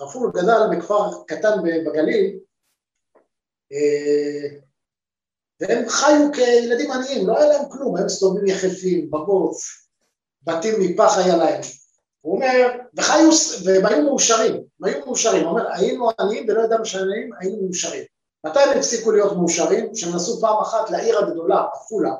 רפול גדל בכפר קטן בגליל, והם חיו כילדים עניים, לא היה להם כלום, היו מסתובבים יחפים, בבוץ, בתים מפח היה להם. הוא אומר, וחיו, והם היו מאושרים, הם היו מאושרים, הוא אומר, היינו עניים ולא ידענו שעניים, היינו מאושרים. מתי הם הפסיקו להיות מאושרים? כשהם נסעו פעם אחת לעיר הגדולה, עפולה,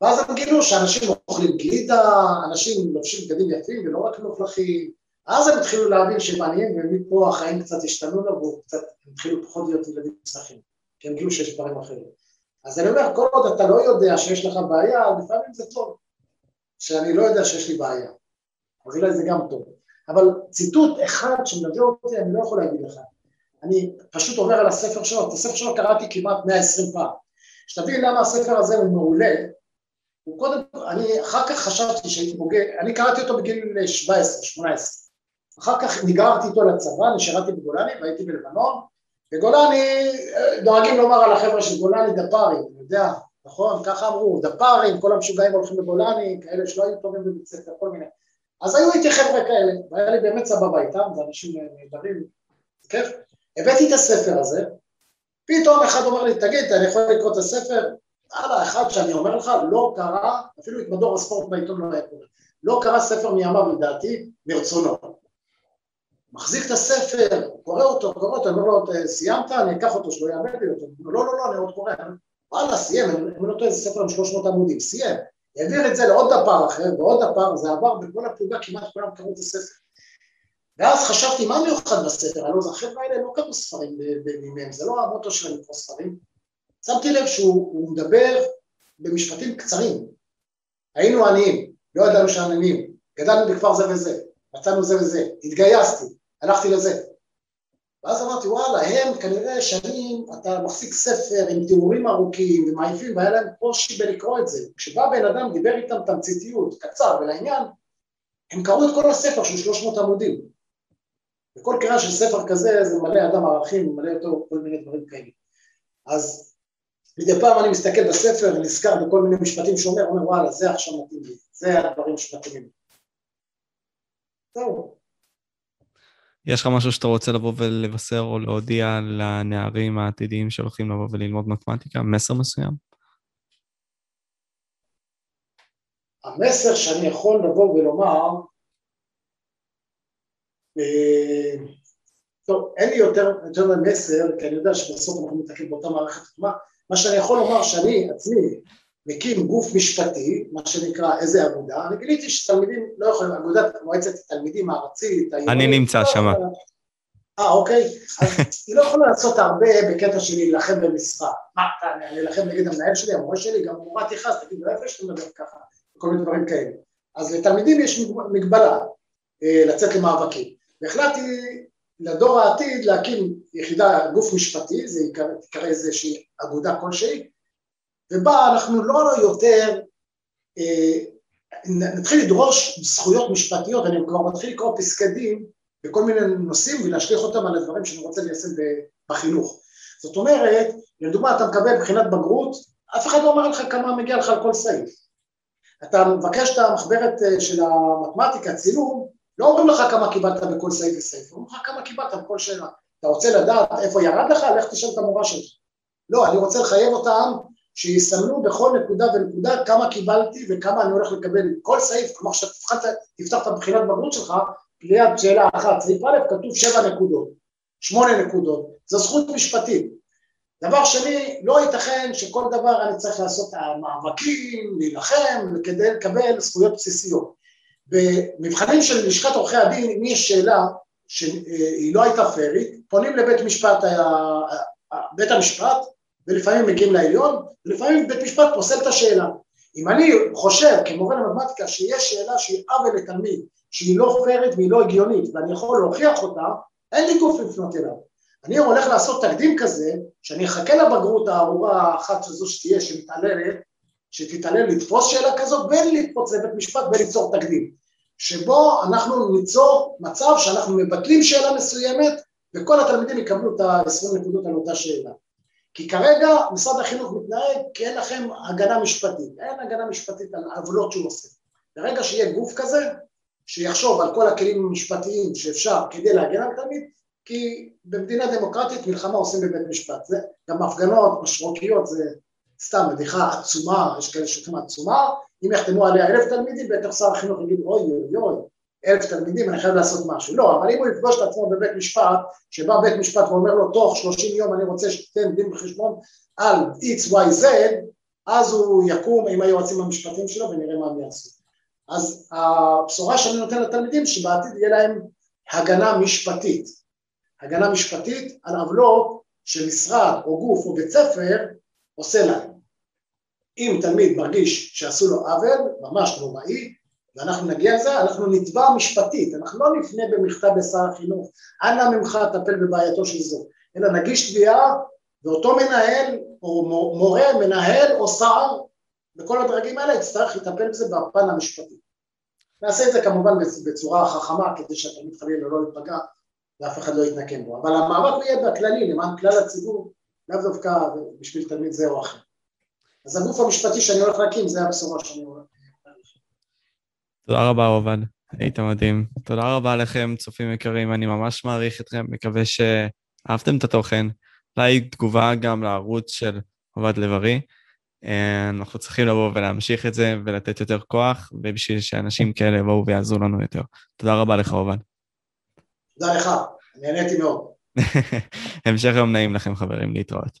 ואז הם גילו שאנשים אוכלים גלידה, אנשים לובשים בגדים יפים ולא רק מלוכלכים, אז הם התחילו להבין שהם עניים ומפה החיים קצת השתנו לו והוא קצת התחילו פחות להיות ילדים צרכים, כי הם גילו שיש דברים אחרים. אז אני אומר, כל עוד אתה לא יודע שיש לך בעיה, לפעמים זה טוב, שאני לא יודע שיש לי בעיה. אז אולי זה גם טוב. אבל ציטוט אחד שמלווה אותי, אני לא יכול להגיד לך. אני פשוט עובר על הספר שלו, את הספר שלו קראתי כמעט 120 פעם. שתבין למה הספר הזה הוא מעולה, הוא קודם, אני אחר כך חשבתי שהייתי בוגר, אני קראתי אותו בגיל 17, 18. אחר כך ניגרתי איתו לצבא, אני שירתי בגולני והייתי בלבנון. בגולני, דואגים לומר על החבר'ה של גולני דפארים, אתה יודע, נכון? ככה אמרו, דפארים, כל המשוגעים הולכים בגולני, כאלה שלא היו טובים בבית ספר, כל מיני. אז היו איתי חבר'ה כאלה, והיה לי באמת סבבה איתם, זה אנשים נהדרים, כיף. הבאתי את הספר הזה, פתאום אחד אומר לי, תגיד, אני יכול לקרוא את הספר? הלאה, אחד שאני אומר לך, לא קרא, אפילו את מדור הספורט בעיתון לא היה קורא, לא קרא ספר מימיו לדעתי, מרצונו. מחזיק את הספר, קורא אותו, קורא אותו, אני אומר לו, סיימת? אני אקח אותו, שלא יאבד לי אותו. לא, לא, לא, אני עוד קורא. וואלה, סיים, אני לא טועה, זה ספר עם 300 עמודים, סיים. העביר את זה לעוד דפר אחר, ועוד דפר, זה עבר בכל הפלוגה, כמעט כולם קראו את הספר. ואז חשבתי, מה מיוחד בספר? הלוא החבר'ה האלה לא קראו ספרים בימיהם, זה לא המוטו שלהם לקרוא ספרים. שמתי לב שהוא מדבר במשפטים קצרים. היינו עניים, לא ידענו שעניים, גדלנו בכפר זה וזה, מצאנו זה וזה, התגייסתי, הלכתי לזה. ואז אמרתי, וואלה, הם כנראה שנים, אתה מחזיק ספר עם תיאורים ארוכים ומעיפים, והיה להם קושי בלקרוא את זה. כשבא בן אדם, דיבר איתם תמציתיות, קצר ולעניין, הם קראו את כל הספר של 300 עמודים. וכל קריאה של ספר כזה, זה מלא אדם ערכים, מלא אותו כל מיני דברים כאלה. אז מדי פעם אני מסתכל בספר ונזכר בכל מיני משפטים שאומר, אומר וואלה, זה עכשיו מתאים לי, זה הדברים שמתאימים. זהו. יש לך משהו שאתה רוצה לבוא ולבשר או להודיע לנערים העתידיים שהולכים לבוא וללמוד מתמטיקה? מסר מסוים? המסר שאני יכול לבוא ולומר, אה, טוב, אין לי יותר, יותר מסר, כי אני יודע שבסוף אנחנו מתקנים באותה מערכת חתומה, מה שאני יכול לומר שאני עצמי מקים גוף משפטי, מה שנקרא איזה אגודה, אני גיליתי שתלמידים לא יכולים, אגודת מועצת התלמידים הארצית, אני נמצא לא שם. אה, אוקיי, אז היא לא יכולה לעשות הרבה בקטע של להילחם במשרה. מה, אני אלחם נגד המנהל שלי, המורה שלי, גם מורה תכעס, תגיד, לא יפה שאתה מדבר ככה, כל מיני דברים כאלה. אז לתלמידים יש מגבלה אה, לצאת למאבקים. והחלטתי לדור העתיד להקים יחידה, גוף משפטי, זה יקרא איזושהי אגודה כלשהי, ובה אנחנו לא יותר אה, נתחיל לדרוש זכויות משפטיות, אני כבר מתחיל לקרוא פסקי דין בכל מיני נושאים ולהשליך אותם על הדברים שאני רוצה ליישם בחינוך. זאת אומרת, לדוגמה אתה מקבל בחינת בגרות, אף אחד לא אומר לך כמה מגיע לך על כל סעיף. אתה מבקש את המחברת אה, של המתמטיקה, צילום, לא אומרים לך כמה קיבלת בכל סעיף וסעיף, אומרים לך כמה קיבלת בכל שאלה. אתה רוצה לדעת איפה ירד לך? לך תשאל את המורה שלך. לא, אני רוצה לחייב אותם שיסמנו בכל נקודה ונקודה כמה קיבלתי וכמה אני הולך לקבל כל סעיף, כלומר כשאתה תפתח את הבחינת בגרות שלך, ליד שאלה אחת, סעיף א', כתוב שבע נקודות, שמונה נקודות, זו זכות משפטית. דבר שני, לא ייתכן שכל דבר אני צריך לעשות מאבקים, להילחם, כדי לקבל זכויות בסיסיות. במבחנים של לשכת עורכי הדין, אם יש שאלה שהיא לא הייתה פיירית, פונים לבית משפט, בית המשפט, ולפעמים מגיעים לעליון, ולפעמים בית משפט פוסל את השאלה. אם אני חושב כמורה למתמטיקה שיש שאלה שהיא עוול לתלמיד, שהיא לא פיירית והיא לא הגיונית, ואני יכול להוכיח אותה, אין לי גוף לפנות אליו. אני הולך לעשות תקדים כזה, שאני אחכה לבגרות הארורה האחת הזו שתהיה, שמתעללת, שתתעלל לתפוס שאלה כזאת, ולקפוץ לבית משפט וליצור תקדים. שבו אנחנו ניצור מצב שאנחנו מבטלים שאלה מסוימת, וכל התלמידים יקבלו את ה-20 נקודות על אותה שאלה. כי כרגע משרד החינוך מתנהג כי אין לכם הגנה משפטית, אין הגנה משפטית על עוולות שהוא עושה. ברגע שיהיה גוף כזה, שיחשוב על כל הכלים המשפטיים שאפשר כדי להגן על תלמיד, כי במדינה דמוקרטית מלחמה עושים בבית משפט. זה גם הפגנות משמעותיות זה סתם בדיחה עצומה, יש כאלה שולחים עצומה, אם יחתמו עליה אלף תלמידים, בטח שר החינוך יגיד אוי אוי אוי, אלף תלמידים, אני חייב לעשות משהו. לא, אבל אם הוא יפגוש את עצמו בבית משפט, שבא בית משפט ואומר לו תוך 30 יום אני רוצה שתיתן דין וחשבון על XYZ, אז הוא יקום עם היועצים המשפטיים שלו ונראה מה הם יעשו. אז הבשורה שאני נותן לתלמידים שבעתיד יהיה להם הגנה משפטית. הגנה משפטית על עוולות שמשרד או גוף או בית ספר עושה להם. אם תלמיד מרגיש שעשו לו עוול, ממש נוראי, ואנחנו נגיע לזה, אנחנו נתבע משפטית, אנחנו לא נפנה במכתב לשר החינוך, אנא ממך טפל בבעייתו של זו, אלא נגיש תביעה ואותו מנהל או מורה, מנהל או שר בכל הדרגים האלה יצטרך לטפל בזה בפן המשפטי. נעשה את זה כמובן בצורה חכמה כדי שהתלמיד חלילה לא ייפגע ואף אחד לא יתנקם בו, אבל המאבק יהיה בכללי למען כלל הציבור, לאו דווקא בשביל תלמיד זה או אחר. אז הגוף המשפטי שאני הולך להקים זה הבשורה שאני הולך תודה רבה, עובד. היית מדהים. תודה רבה לכם, צופים יקרים, אני ממש מעריך אתכם, מקווה שאהבתם את התוכן. אולי תגובה גם לערוץ של עובד לב-ארי. אה, אנחנו צריכים לבוא ולהמשיך את זה ולתת יותר כוח, ובשביל שאנשים כאלה יבואו ויעזרו לנו יותר. תודה רבה לך, עובד. תודה לך, נהניתי מאוד. המשך יום נעים לכם, חברים, להתראות.